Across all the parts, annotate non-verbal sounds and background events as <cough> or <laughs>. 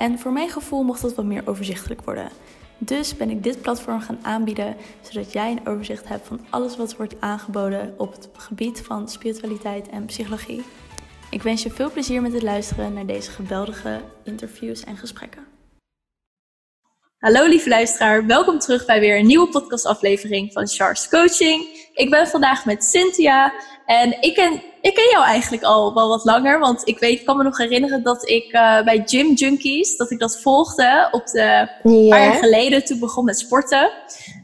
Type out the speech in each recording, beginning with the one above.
En voor mijn gevoel mocht dat wat meer overzichtelijk worden. Dus ben ik dit platform gaan aanbieden, zodat jij een overzicht hebt van alles wat wordt aangeboden op het gebied van spiritualiteit en psychologie. Ik wens je veel plezier met het luisteren naar deze geweldige interviews en gesprekken. Hallo lieve luisteraar, welkom terug bij weer een nieuwe podcastaflevering van Charles Coaching. Ik ben vandaag met Cynthia en ik ken, ik ken jou eigenlijk al wel wat langer, want ik weet, kan me nog herinneren dat ik uh, bij Gym Junkies, dat ik dat volgde op de paar jaar geleden, toen begon met sporten.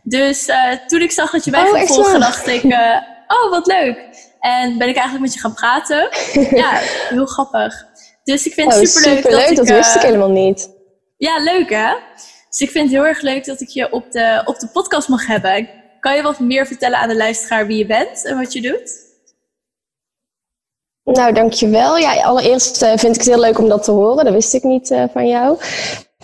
Dus uh, toen ik zag dat je mij oh, ging volgen, dacht ik, uh, oh wat leuk. En ben ik eigenlijk met je gaan praten. <laughs> ja, heel grappig. Dus ik vind het oh, superleuk. Superleuk, dat, dat wist ik helemaal niet. Ja, leuk hè? Dus ik vind het heel erg leuk dat ik je op de, op de podcast mag hebben. Kan je wat meer vertellen aan de luisteraar wie je bent en wat je doet? Nou, dankjewel. Ja, allereerst uh, vind ik het heel leuk om dat te horen. Dat wist ik niet uh, van jou.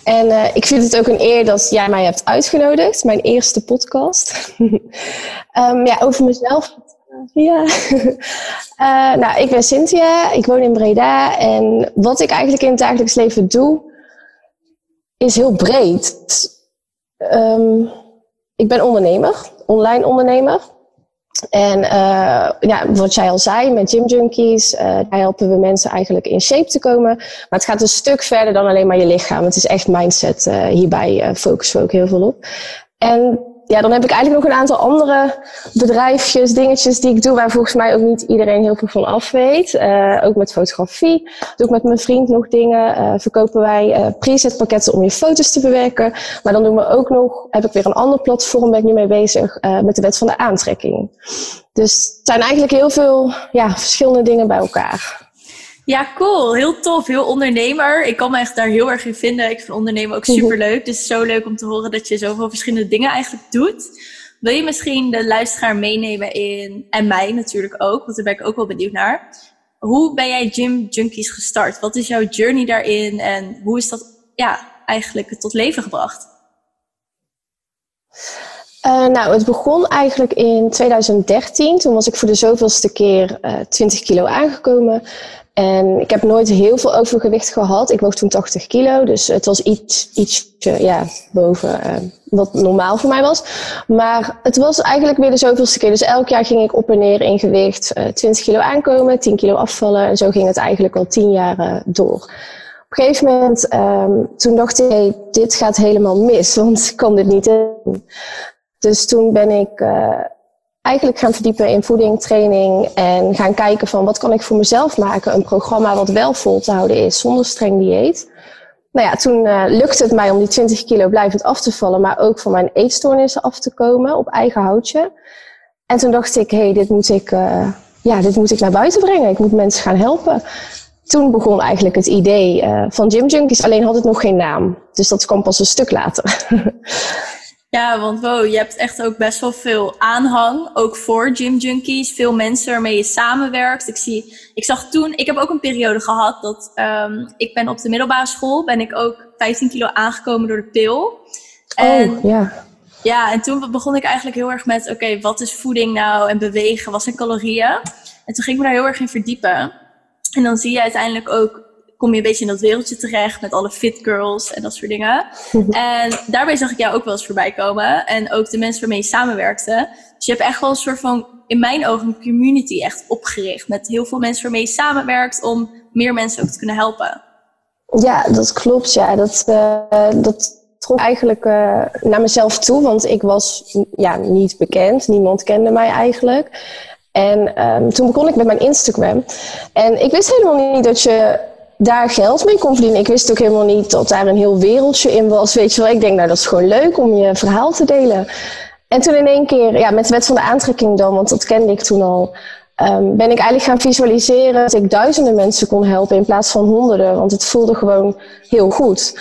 En uh, ik vind het ook een eer dat jij mij hebt uitgenodigd. Mijn eerste podcast. um, <laughs> ja, over mezelf. Ja. <laughs> nou, ik ben Cynthia. Ik woon in Breda. En wat ik eigenlijk in het dagelijks leven doe, is heel breed. Um, ik ben ondernemer, online ondernemer. En uh, ja, wat jij al zei, met Gym Junkies, uh, daar helpen we mensen eigenlijk in shape te komen. Maar het gaat een stuk verder dan alleen maar je lichaam. Het is echt mindset. Uh, hierbij focussen we ook heel veel op. En ja, dan heb ik eigenlijk nog een aantal andere bedrijfjes, dingetjes die ik doe, waar volgens mij ook niet iedereen heel veel van af weet. Uh, ook met fotografie. Doe ik met mijn vriend nog dingen. Uh, verkopen wij uh, preset pakketten om je foto's te bewerken. Maar dan doen we ook nog, heb ik weer een ander platform, ben ik nu mee bezig, met de wet van de aantrekking. Dus het zijn eigenlijk heel veel ja, verschillende dingen bij elkaar. Ja, cool. Heel tof. Heel ondernemer. Ik kan me echt daar heel erg in vinden. Ik vind ondernemen ook mhm. super leuk. Dus zo leuk om te horen dat je zoveel verschillende dingen eigenlijk doet. Wil je misschien de luisteraar meenemen in, en mij natuurlijk ook, want daar ben ik ook wel benieuwd naar. Hoe ben jij Gym Junkies gestart? Wat is jouw journey daarin en hoe is dat ja, eigenlijk tot leven gebracht? Uh, nou, het begon eigenlijk in 2013. Toen was ik voor de zoveelste keer uh, eh, 20 kilo aangekomen. En ik heb nooit heel veel overgewicht gehad. Ik woog toen 80 kilo, dus het was iets, iets ja, boven uh, wat normaal voor mij was. Maar het was eigenlijk weer de zoveelste keer. Dus elk jaar ging ik op en neer in gewicht. Uh, 20 kilo aankomen, 10 kilo afvallen. En zo ging het eigenlijk al 10 jaar uh, door. Op een gegeven moment, um, toen dacht ik, hey, dit gaat helemaal mis, <laughs> want ik kan dit niet doen. Dus toen ben ik eigenlijk gaan verdiepen in voeding, training en gaan kijken van wat kan ik voor mezelf maken. Een programma wat wel vol te houden is zonder streng dieet. Nou ja, toen uh, lukte het mij om die 20 kilo blijvend af te vallen, maar ook van mijn eetstoornissen af te komen op eigen houtje. En toen dacht ik, hé, hey, dit moet ik, uh, ja, dit moet ik naar buiten brengen. Ik moet mensen gaan helpen. Toen begon eigenlijk het idee uh, van Gym Junkies, alleen had het nog geen naam. Dus dat kwam pas een stuk later. <laughs> Ja, want wow, je hebt echt ook best wel veel aanhang, ook voor gym junkies. Veel mensen waarmee je samenwerkt. Ik, zie, ik zag toen, ik heb ook een periode gehad dat um, ik ben op de middelbare school, ben ik ook 15 kilo aangekomen door de pil. Oh, en, oh, ja. Ja, en toen begon ik eigenlijk heel erg met, oké, wat is voeding nou en bewegen, wat zijn calorieën? En toen ging ik me daar heel erg in verdiepen. En dan zie je uiteindelijk ook kom je een beetje in dat wereldje terecht met alle fit girls en dat soort dingen. <laughs> en daarbij zag ik jou ook wel eens voorbij komen. En ook de mensen waarmee je samenwerkte. Dus je hebt echt wel een soort van, in mijn ogen, een community echt opgericht. Met heel veel mensen waarmee je samenwerkt om meer mensen ook te kunnen helpen. Ja, dat klopt. Ja, dat, uh, dat trok eigenlijk uh, naar mezelf toe. Want ik was ja, niet bekend. Niemand kende mij eigenlijk. En um, toen begon ik met mijn Instagram. En ik wist helemaal niet dat je daar geld mee kon verdienen. Ik wist ook helemaal niet dat daar een heel wereldje in was. Weet je wel, ik denk, nou dat is gewoon leuk om je verhaal te delen. En toen in één keer, ja, met de wet van de aantrekking dan, want dat kende ik toen al, um, ben ik eigenlijk gaan visualiseren dat ik duizenden mensen kon helpen in plaats van honderden. Want het voelde gewoon heel goed.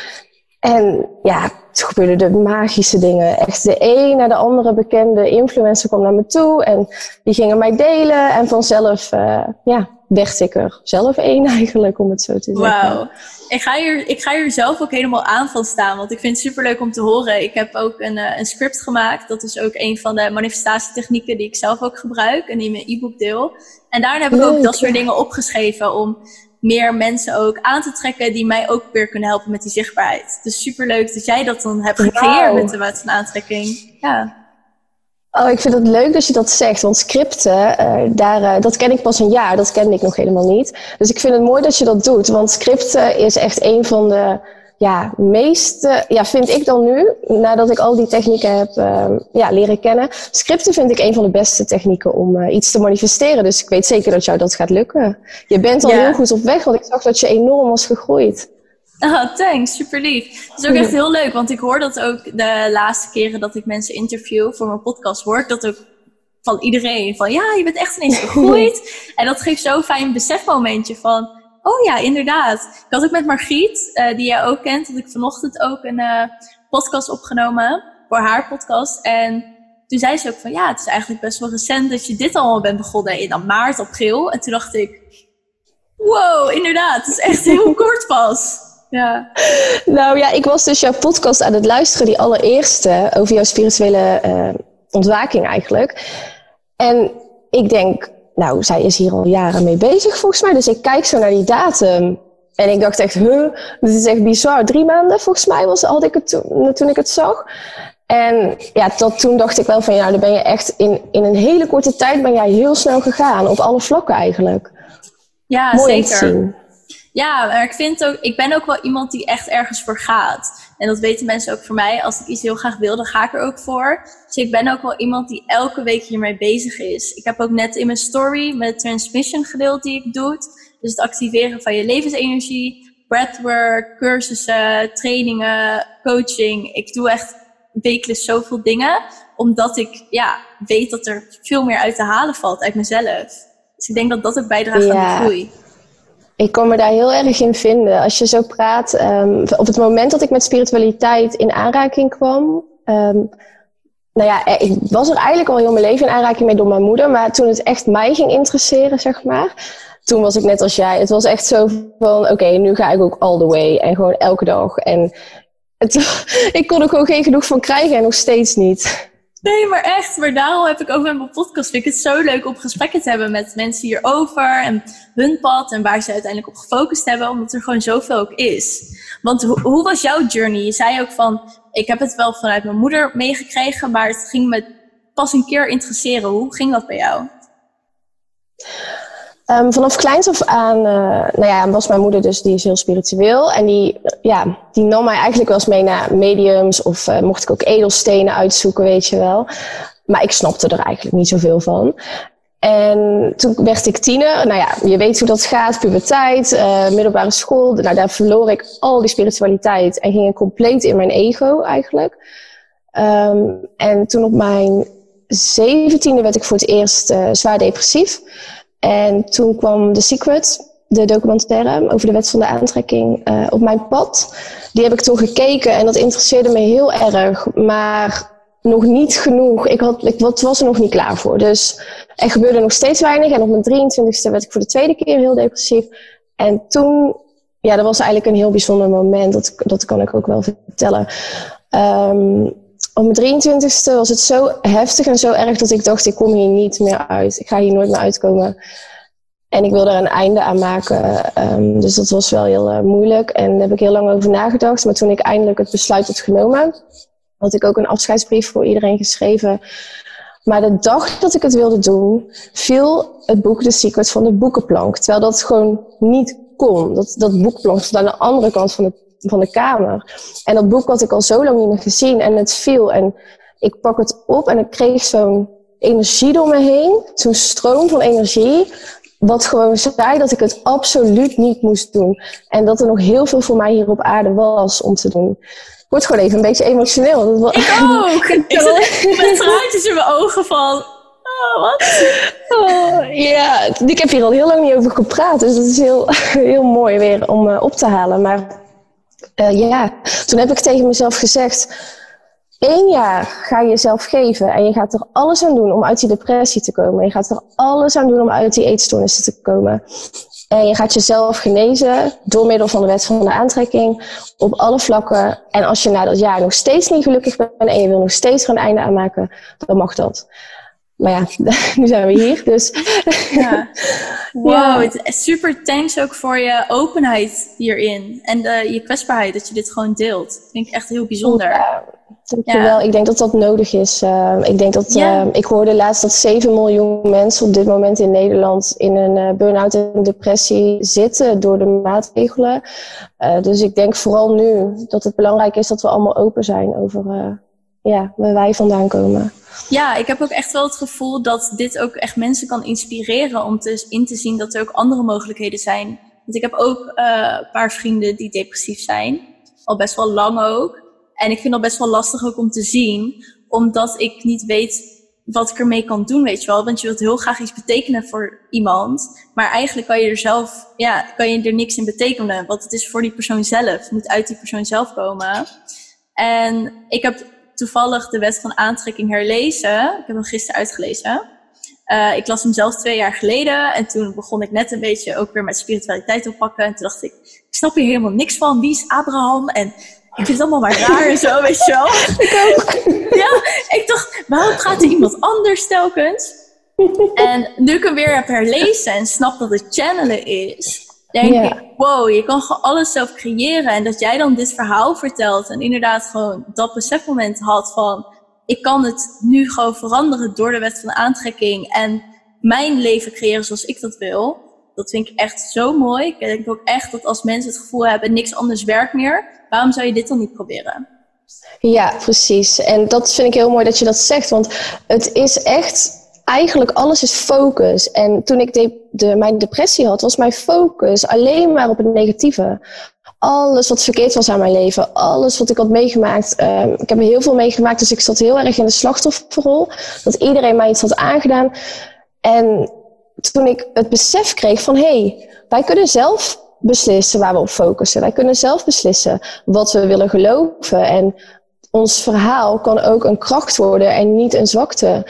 En ja, het gebeurden de magische dingen. Echt de een naar de andere bekende influencer kwam naar me toe en die gingen mij delen. En vanzelf, uh, ja, werd ik er zelf één <laughs> eigenlijk, om het zo te zeggen. Wauw. Ik ga, hier, ik ga hier zelf ook helemaal aan van staan, want ik vind het super leuk om te horen. Ik heb ook een, uh, een script gemaakt. Dat is ook een van de manifestatietechnieken die ik zelf ook gebruik en die in mijn e-book deel. En daarin heb ik ook dat soort dingen opgeschreven om meer mensen ook aan te trekken die mij ook weer kunnen helpen met die zichtbaarheid. Dus super leuk dat jij dat dan hebt gecreëerd met de wet van aantrekking. Ja. Oh, ik vind het leuk dat je dat zegt, want scripten, uh, daar, uh, dat ken ik pas een jaar, dat kende ik nog helemaal niet. Dus ik vind het mooi dat je dat doet, want scripten is echt een van de ja, meeste, ja, vind ik dan nu, nadat ik al die technieken heb uh, ja, leren kennen, scripten vind ik een van de beste technieken om uh, iets te manifesteren. Dus ik weet zeker dat jou dat gaat lukken. Je bent al heel goed op weg, want ik zag dat je enorm was gegroeid. Oh, thanks, super lief. Het is ook echt <laughs> heel leuk, want ik hoor dat ook de laatste keren dat ik mensen interview voor mijn podcast, hoor ik dat ook van iedereen. Van ja, je bent echt ineens <laughs> gegroeid. en dat geeft zo'n fijn besefmomentje van Oh ja, inderdaad. Ik had ook met Margriet, uh, die jij ook kent, had ik vanochtend ook een uh, podcast opgenomen voor haar podcast. En toen zei ze ook van ja, het is eigenlijk best wel recent dat je dit allemaal bent begonnen in dan maart, april. En toen dacht ik, wow, inderdaad, het is echt heel <laughs> kort pas. Ja. Nou ja, ik was dus jouw podcast aan het luisteren, die allereerste, over jouw spirituele uh, ontwaking eigenlijk. En ik denk, nou, zij is hier al jaren mee bezig volgens mij. Dus ik kijk zo naar die datum. En ik dacht echt, huh, dit is echt bizar. Drie maanden volgens mij was, had ik het toen, toen ik het zag. En ja, tot toen dacht ik wel van, ja, dan ben je echt in, in een hele korte tijd ben jij heel snel gegaan. Op alle vlakken eigenlijk. Ja, Mooi zeker. Ja, maar ik vind ook, ik ben ook wel iemand die echt ergens voor gaat. En dat weten mensen ook voor mij. Als ik iets heel graag wil, dan ga ik er ook voor. Dus ik ben ook wel iemand die elke week hiermee bezig is. Ik heb ook net in mijn story met transmission gedeeld die ik doe. Dus het activeren van je levensenergie, breathwork, cursussen, trainingen, coaching. Ik doe echt wekelijks zoveel dingen. Omdat ik ja, weet dat er veel meer uit te halen valt uit mezelf. Dus ik denk dat dat ook bijdraagt aan de groei. Ik kon me daar heel erg in vinden. Als je zo praat, um, op het moment dat ik met spiritualiteit in aanraking kwam. Um, nou ja, ik was er eigenlijk al heel mijn leven in aanraking mee door mijn moeder. Maar toen het echt mij ging interesseren, zeg maar. Toen was ik net als jij. Het was echt zo van, oké, nu ga ik ook all the way. En gewoon elke dag. En het, <laughs> ik kon er gewoon geen genoeg van krijgen en nog steeds niet. Nee, maar echt. Maar daarom heb ik ook met mijn podcast. Vind ik het zo leuk om gesprekken te hebben met mensen hierover. En hun pad en waar ze uiteindelijk op gefocust hebben. Omdat er gewoon zoveel ook is. Want ho hoe was jouw journey? Je zei ook van, ik heb het wel vanuit mijn moeder meegekregen. Maar het ging me pas een keer interesseren. Hoe ging dat bij jou? Um, vanaf kleins af aan, uh, nou ja, was mijn moeder dus, die is heel spiritueel. En die, ja, die nam mij eigenlijk wel eens mee naar mediums of uh, mocht ik ook edelstenen uitzoeken, weet je wel. Maar ik snapte er eigenlijk niet zoveel van. En toen werd ik tiener. Nou ja, je weet hoe dat gaat. Puberteit, uh, middelbare school. Nou, daar verloor ik al die spiritualiteit en ging ik compleet in mijn ego eigenlijk. Um, en toen op mijn zeventiende werd ik voor het eerst zwaar depressief. En toen kwam The Secret, de documentaire over de wet van de aantrekking, uh, op mijn pad. Die heb ik toen gekeken en dat interesseerde me heel erg, maar nog niet genoeg. Ik, had, ik was er nog niet klaar voor. Dus er gebeurde nog steeds weinig. En op mijn 23ste werd ik voor de tweede keer heel depressief. En toen, ja, dat was eigenlijk een heel bijzonder moment. Dat, dat kan ik ook wel vertellen. Um, op mijn 23ste was het zo heftig en zo erg dat ik dacht, ik kom hier niet meer uit. Ik ga hier nooit meer uitkomen. En ik wilde er een einde aan maken. Um, dus dat was wel heel uh, moeilijk. En daar heb ik heel lang over nagedacht. Maar toen ik eindelijk het besluit had genomen, had ik ook een afscheidsbrief voor iedereen geschreven. Maar de dag dat ik het wilde doen, viel het boek The Secret van de boekenplank. Terwijl dat gewoon niet kon. Dat, dat boekplank stond aan de andere kant van de van de kamer. En dat boek had ik al zo lang niet meer gezien en het viel. En ik pak het op en ik kreeg zo'n energie door me heen. Zo'n stroom van energie. Wat gewoon zei dat ik het absoluut niet moest doen. En dat er nog heel veel voor mij hier op aarde was om te doen. Ik word gewoon even een beetje emotioneel. Ik ook! <laughs> ik zit met traantjes in mijn ogen van... Oh, wat? Oh, ja, ik heb hier al heel lang niet over gepraat. Dus het is heel, <laughs> heel mooi weer om uh, op te halen. Maar ja, toen heb ik tegen mezelf gezegd, één jaar ga je jezelf geven en je gaat er alles aan doen om uit die depressie te komen. Je gaat er alles aan doen om uit die eetstoornissen te komen. En je gaat jezelf genezen door middel van de wet van de aantrekking op alle vlakken. En als je na dat jaar nog steeds niet gelukkig bent en je wil nog steeds er een einde aan maken, dan mag dat. Maar ja, <laughs> nu zijn we hier, dus... <laughs> <laughs> Ja. Wow, super thanks ook voor je openheid hierin. En de, je kwetsbaarheid dat je dit gewoon deelt. Dat vind ik echt heel bijzonder. Ja, dankjewel. Ja. Ik denk dat dat nodig is. Uh, ik denk dat... Uh, ik hoorde laatst dat 7 miljoen mensen op dit moment in Nederland... in een uh, burn-out en depressie zitten door de maatregelen. dus ik denk vooral nu dat het belangrijk is dat we allemaal open zijn over ja, waar wij vandaan komen. Ja, ik heb ook echt wel het gevoel dat dit ook echt mensen kan inspireren om te, in te zien dat er ook andere mogelijkheden zijn. Want ik heb ook uh, een paar vrienden die depressief zijn, al best wel lang ook. En ik vind dat best wel lastig ook om te zien, omdat ik niet weet wat ik ermee kan doen, weet je wel. Want je wilt heel graag iets betekenen voor iemand. Maar eigenlijk kan je er zelf, ja, kan je er niks in betekenen. Want het is voor die persoon zelf. Het moet uit die persoon zelf komen. En ik heb toevallig de wet van aantrekking herlezen. Ik heb hem gisteren uitgelezen. Uh, ik las hem zelf twee jaar geleden en toen begon ik net een beetje ook weer met spiritualiteit oppakken. En toen dacht ik, ik snap hier helemaal niks van. Wie is Abraham? En ik vind het allemaal maar raar en zo, <laughs> weet je wel. Ik ook. Ja, ik dacht, waarom gaat er iemand anders telkens? En nu ik hem weer heb herlezen en snap dat het channelen is, denk ik, wow, je kan gewoon alles zelf creëren. En dat jij dan dit verhaal vertelt en inderdaad gewoon dat besefmoment had van, ik kan het nu gewoon veranderen door de wet van de aantrekking en mijn leven creëren zoals ik dat wil. Dat vind ik echt zo mooi. Ik denk ook echt dat als mensen het gevoel hebben, niks anders werkt meer, waarom zou je dit dan niet proberen? Ja, precies. En dat vind ik heel mooi dat je dat zegt, want het is echt eigenlijk alles is focus. En toen ik de, de, mijn depressie had, was mijn focus alleen maar op het negatieve. Alles wat verkeerd was aan mijn leven, alles wat ik had meegemaakt. Uh, ik heb heel veel meegemaakt, dus ik zat heel erg in de slachtofferrol. Dat iedereen mij iets had aangedaan. En toen ik het besef kreeg van hé, hey, wij kunnen zelf beslissen waar we op focussen. Wij kunnen zelf beslissen wat we willen geloven en ons verhaal kan ook een kracht worden en niet een zwakte.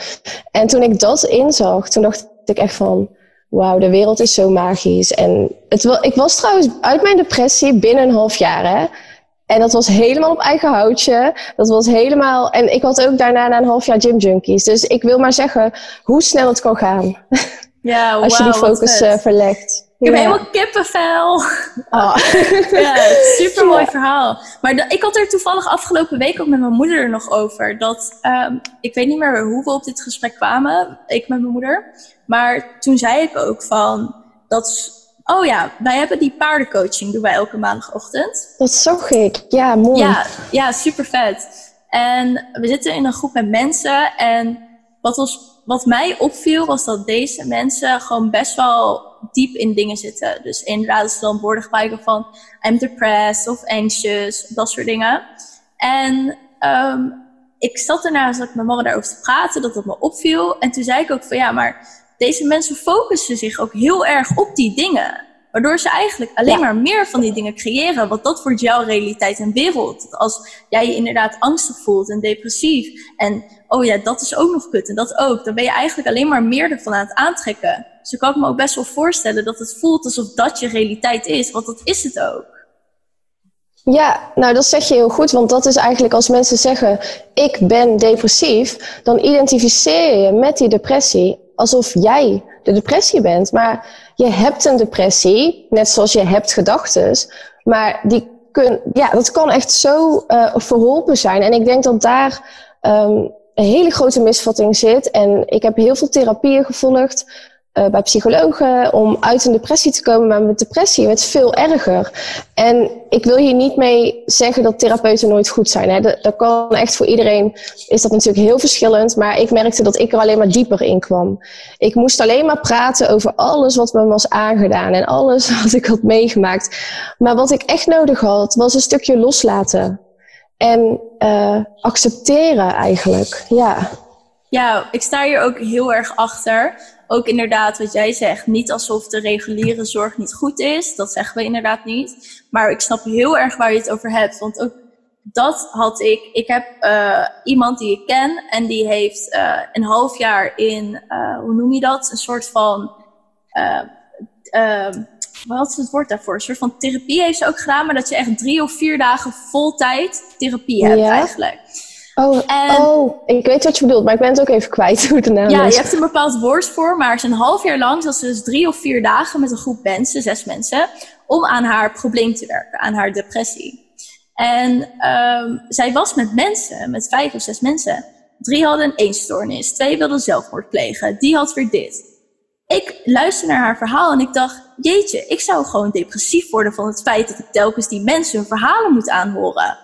En toen ik dat inzag, toen dacht ik echt van, wauw, de wereld is zo magisch. En het, ik was trouwens uit mijn depressie binnen een half jaar, hè. En dat was helemaal op eigen houtje. Dat was helemaal. En ik had ook daarna na een half jaar gym junkies. Dus ik wil maar zeggen hoe snel het kan gaan. Ja, <laughs> Als je die focus uh, verlegt. Ik heb helemaal kippenvel. Oh. <laughs> ja, super mooi <laughs> verhaal. Maar ik had er toevallig afgelopen week ook met mijn moeder nog over. Dat, um, ik weet niet meer hoe we op dit gesprek kwamen, ik met mijn moeder. Maar toen zei ik ook van, dat Oh ja, wij hebben die paardencoaching, doen wij elke maandagochtend. Dat zag ik, ja, mooi. Ja, ja, super vet. En we zitten in een groep met mensen en wat, ons, wat mij opviel was dat deze mensen gewoon best wel diep in dingen zitten. Dus inderdaad, als ze dan woorden gebruiken van I'm depressed of anxious, dat soort dingen. En um, ik zat ik met mama daarover te praten, dat dat me opviel. En toen zei ik ook van ja, maar deze mensen focussen zich ook heel erg op die dingen. Waardoor ze eigenlijk alleen maar meer van die dingen creëren. Want dat wordt jouw realiteit en wereld. Als jij je inderdaad angstig voelt en depressief. En oh ja, dat is ook nog kut en dat ook. Dan ben je eigenlijk alleen maar meer ervan aan het aantrekken. Dus ik kan me ook best wel voorstellen dat het voelt alsof dat je realiteit is. Want dat is het ook. Ja, nou dat zeg je heel goed, want dat is eigenlijk als mensen zeggen ik ben depressief, dan identificeer je met die depressie alsof jij de depressie bent. Maar je hebt een depressie, net zoals je hebt gedachten, maar die kun, ja, dat kan echt zo uh, verholpen zijn. En ik denk dat daar um, een hele grote misvatting zit. En ik heb heel veel therapieën gevolgd uh, bij psychologen om uit een depressie te komen, maar met depressie werd veel erger. En ik wil hier niet mee zeggen dat therapeuten nooit goed zijn. Hè. Dat, kan echt voor iedereen, is dat natuurlijk heel verschillend, maar ik merkte dat ik er alleen maar dieper in kwam. Ik moest alleen maar praten over alles wat me was aangedaan en alles <laughs> wat ik had meegemaakt. Maar wat ik echt nodig had, was een stukje loslaten. En uh, accepteren eigenlijk, ja. Ja, ik sta hier ook heel erg achter ook inderdaad wat jij zegt, niet alsof de reguliere zorg niet goed is. Dat zeggen we inderdaad niet. Maar ik snap heel erg waar je het over hebt. Want ook dat had ik. Ik heb uh, iemand die ik ken en die heeft uh, een half jaar in, uh, hoe noem je dat? Een soort van. wat is het woord daarvoor? Een soort van therapie heeft ze ook gedaan, maar dat je echt drie of vier dagen vol tijd therapie hebt eigenlijk. Oh, oh, ik weet wat je bedoelt, maar ik ben het ook even kwijt <laughs> hoe de naam ja, is. Ja, je hebt een bepaald woord voor, maar ze een half jaar lang zat ze dus drie of vier dagen met een groep mensen, zes mensen, om aan haar probleem te werken, aan haar depressie. En um, zij was met mensen, met vijf of zes mensen. Drie hadden een eenstoornis, twee wilden zelfmoord plegen, die had weer dit. Ik luisterde naar haar verhaal en ik dacht, jeetje, ik zou gewoon depressief worden van het feit dat ik telkens die mensen hun verhalen moet aanhoren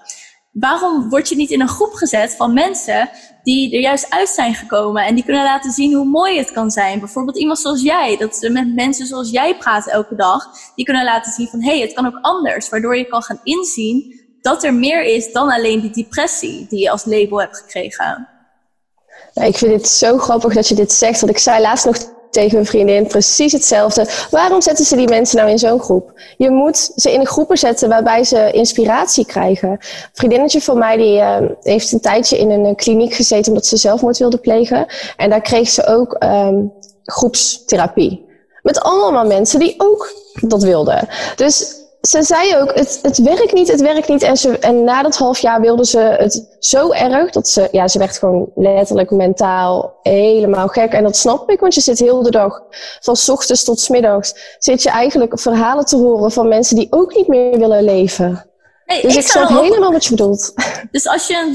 waarom word je niet in een groep gezet van mensen die er juist uit zijn gekomen en die kunnen laten zien hoe mooi het kan zijn? Bijvoorbeeld iemand zoals jij, dat ze met mensen zoals jij praten elke dag, die kunnen laten zien van hé, hey, het kan ook anders, waardoor je kan gaan inzien dat er meer is dan alleen die depressie die je als label hebt gekregen. Ik vind het zo grappig dat je dit zegt, want ik zei laatst nog tegen mijn vriendin precies hetzelfde. Waarom zetten ze die mensen nou in zo'n groep? Je moet ze in groepen zetten waarbij ze inspiratie krijgen. Een vriendinnetje van mij die, uh, heeft een tijdje in een kliniek gezeten omdat ze zelfmoord wilde plegen. En daar kreeg ze ook um, groepstherapie. Met allemaal mensen die ook dat wilden. Dus ze zei ook, het, het werkt niet, het werkt niet. En, ze, en na dat half jaar wilde ze het zo erg dat ze, ja, ze werd gewoon letterlijk mentaal helemaal gek. En dat snap ik, want je zit heel de dag, van s ochtends tot s middags, zit je eigenlijk verhalen te horen van mensen die ook niet meer willen leven. Nee, dus ik, ik snap helemaal wat je bedoelt. <laughs> Dus als je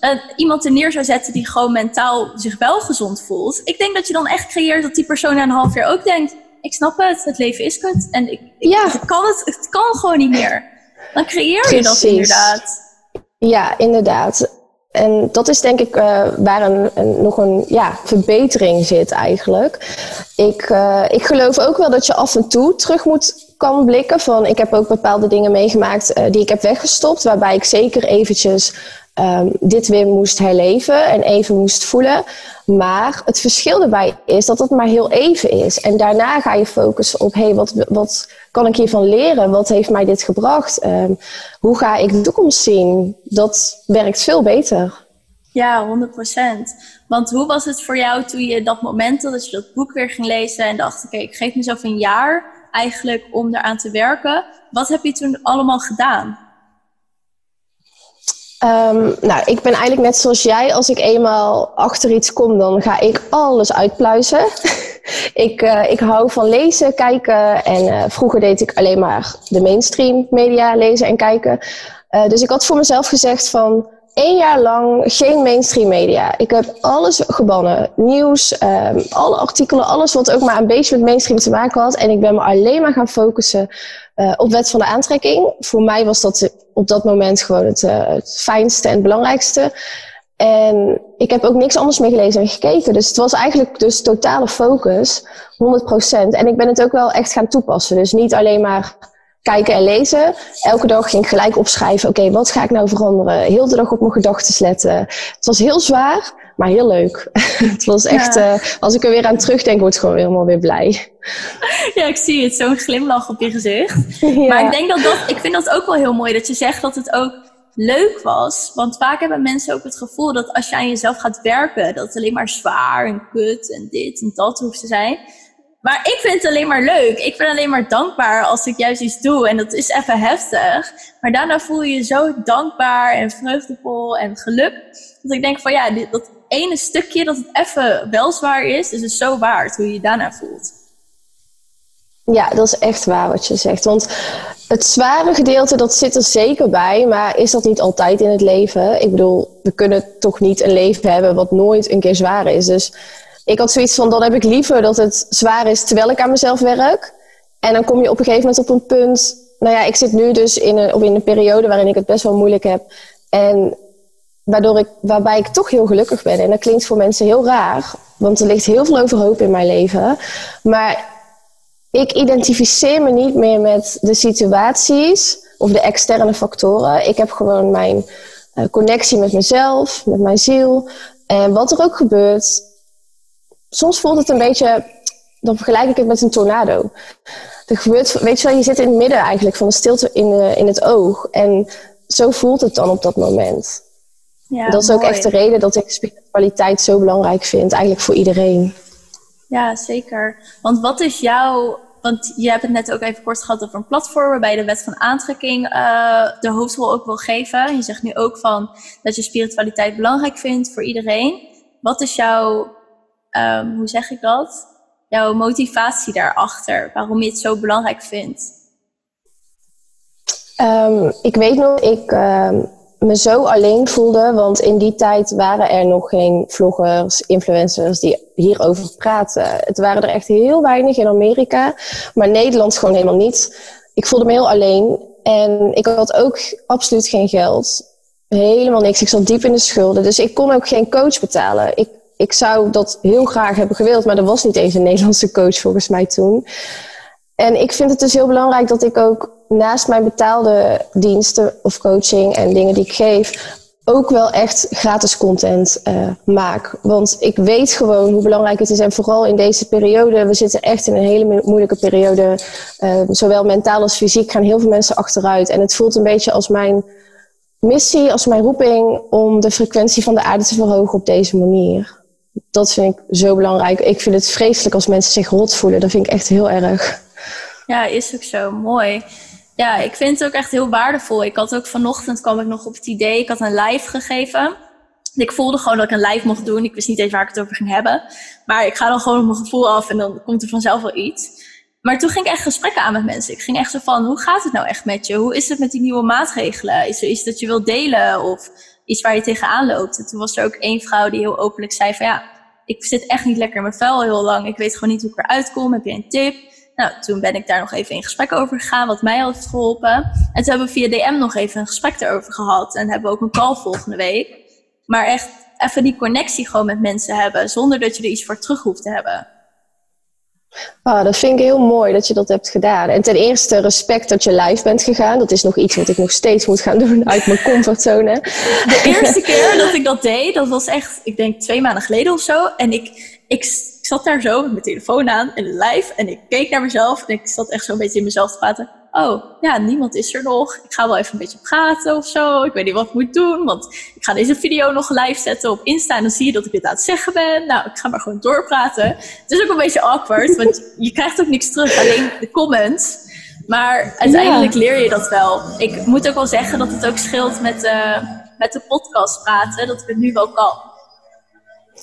een, iemand er neer zou zetten die gewoon mentaal zich wel gezond voelt, ik denk dat je dan echt creëert dat die persoon na een half jaar ook denkt, ik snap het, het leven is kut. En ik, ja. het, kan het, het kan gewoon niet meer. Dan creëer je dat inderdaad. Ja, inderdaad. En dat is denk ik uh, waar een, een, nog een ja, verbetering zit eigenlijk. Ik, uh, ik geloof ook wel dat je af en toe terug moet kan blikken. Van, ik heb ook bepaalde dingen meegemaakt uh, die ik heb weggestopt. Waarbij ik zeker eventjes um, dit weer moest herleven en even moest voelen. Maar het verschil erbij is dat het maar heel even is. En daarna ga je focussen op, hé, hey, wat, wat kan ik hiervan leren? Wat heeft mij dit gebracht? Um, hoe ga ik de toekomst zien? Dat werkt veel beter. Ja, 100% Want hoe was het voor jou toen je dat moment dat je dat boek weer ging lezen en dacht, oké, ik geef mezelf een jaar eigenlijk om eraan te werken. Wat heb je toen allemaal gedaan? Um, nou, ik ben eigenlijk net zoals jij. Als ik eenmaal achter iets kom, dan ga ik alles uitpluizen. <laughs> ik, uh, ik hou van lezen, kijken. En uh, vroeger deed ik alleen maar de mainstream media lezen en kijken. Uh, dus ik had voor mezelf gezegd van één jaar lang geen mainstream media. Ik heb alles gebannen. Nieuws, um, alle artikelen, alles wat ook maar een beetje met mainstream te maken had. En ik ben me alleen maar gaan focussen op wet van de aantrekking. Voor mij was dat op dat moment gewoon het, uh, het fijnste en het belangrijkste. En ik heb ook niks anders meer gelezen en gekeken. Dus het was eigenlijk dus totale focus, 100%. En ik ben het ook wel echt gaan toepassen. Dus niet alleen maar kijken en lezen. Elke dag ging ik gelijk opschrijven, oké, wat ga ik nou veranderen? Heel de dag op mijn gedachten letten. Het was heel zwaar, maar heel leuk. <laughs> het was echt, ja. uh, als ik er weer aan terugdenk, word ik gewoon helemaal weer blij. <laughs> Ja, ik zie het, zo'n glimlach op je gezicht. <laughs> Ja. Maar ik denk dat dat, ik vind dat ook wel heel mooi, dat je zegt dat het ook leuk was. Want vaak hebben mensen ook het gevoel dat als je aan jezelf gaat werken, dat het alleen maar zwaar en kut en dit en dat hoeft te zijn. Maar ik vind het alleen maar leuk. Ik ben alleen maar dankbaar als ik juist iets doe. En dat is even heftig. Maar daarna voel je je zo dankbaar en vreugdevol en geluk. Dat ik denk van ja, dit, dat ene stukje dat het even wel zwaar is, is het zo waard hoe je je daarna voelt. Ja, dat is echt waar wat je zegt. Want het zware gedeelte, dat zit er zeker bij. Maar is dat niet altijd in het leven? Ik bedoel, we kunnen toch niet een leven hebben wat nooit een keer zwaar is. Dus ik had zoiets van, dan heb ik liever dat het zwaar is terwijl ik aan mezelf werk. En dan kom je op een gegeven moment op een punt. Nou ja, ik zit nu dus in een, of in een periode waarin ik het best wel moeilijk heb. En waarbij ik toch heel gelukkig ben. En dat klinkt voor mensen heel raar, want er ligt heel veel overhoop in mijn leven. Maar ik identificeer me niet meer met de situaties of de externe factoren. Ik heb gewoon mijn uh, connectie met mezelf, met mijn ziel. En wat er ook gebeurt, soms voelt het een beetje dan vergelijk ik het met een tornado. Er gebeurt, weet je wel, je zit in het midden eigenlijk van de stilte in, in het oog. En zo voelt het dan op dat moment. Ja, dat is ook echt de reden dat ik spiritualiteit zo belangrijk vind, eigenlijk voor iedereen. Ja, zeker. Want wat is jouw. Want je hebt het net ook even kort gehad over een platform waarbij je de wet van aantrekking uh, de hoofdrol ook wil geven. Je zegt nu ook van dat je spiritualiteit belangrijk vindt voor iedereen. Wat is jouw, um, hoe zeg ik dat? Jouw motivatie daarachter, waarom je het zo belangrijk vindt? Um, ik weet nog, ik um, me zo alleen voelde, want in die tijd waren er nog geen vloggers, influencers die hierover praten. Het waren er echt heel weinig in Amerika, maar Nederland gewoon helemaal niet. Ik voelde me heel alleen en ik had ook absoluut geen geld. Helemaal niks. Ik zat diep in de schulden, dus ik kon ook geen coach betalen. Ik, ik zou dat heel graag hebben gewild, maar er was niet eens een Nederlandse coach volgens mij toen. En ik vind het dus heel belangrijk dat ik ook naast mijn betaalde diensten of coaching en dingen die ik geef, ook wel echt gratis content uh, maak. Want ik weet gewoon hoe belangrijk het is. En vooral in deze periode, we zitten echt in een hele moeilijke periode. Uh, zowel mentaal als fysiek gaan heel veel mensen achteruit. En het voelt een beetje als mijn missie, als mijn roeping om de frequentie van de aarde te verhogen op deze manier. Dat vind ik zo belangrijk. Ik vind het vreselijk als mensen zich rot voelen. Dat vind ik echt heel erg. Ja, is ook zo mooi. Ja, ik vind het ook echt heel waardevol. Ik had ook vanochtend kwam ik nog op het idee, ik had een live gegeven. Ik voelde gewoon dat ik een live mocht doen. Ik wist niet eens waar ik het over ging hebben. Maar ik ga dan gewoon op mijn gevoel af en dan komt er vanzelf wel iets. Maar toen ging ik echt gesprekken aan met mensen. Ik ging echt zo van, hoe gaat het nou echt met je? Hoe is het met die nieuwe maatregelen? Is er iets dat je wilt delen of iets waar je tegenaan loopt? En toen was er ook één vrouw die heel openlijk zei van, ja, ik zit echt niet lekker in mijn vel heel lang. Ik weet gewoon niet hoe ik eruit kom. Heb je een tip? Nou, toen ben ik daar nog even in gesprek over gegaan, wat mij heeft geholpen. En toen hebben we via DM nog even een gesprek erover gehad. En hebben we ook een call volgende week. Maar echt even die connectie gewoon met mensen hebben, zonder dat je er iets voor terug hoeft te hebben. Ah, dat vind ik heel mooi dat je dat hebt gedaan. En ten eerste respect dat je live bent gegaan. Dat is nog iets wat ik nog steeds moet gaan doen uit mijn comfortzone. De eerste keer dat ik dat deed, dat was echt, ik denk twee maanden geleden of zo. En ik, ik ik zat daar zo met mijn telefoon aan en live en ik keek naar mezelf en ik zat echt zo een beetje in mezelf te praten. Oh, ja, niemand is er nog. Ik ga wel even een beetje praten of zo. Ik weet niet wat ik moet doen, want ik ga deze video nog live zetten op Insta en dan zie je dat ik dit aan het zeggen ben. Nou, ik ga maar gewoon doorpraten. Het is ook een beetje awkward, want je krijgt ook niks terug, alleen de comments. Maar uiteindelijk leer je dat wel. Ik moet ook wel zeggen dat het ook scheelt met, uh, met de podcast praten, dat ik het nu wel kan.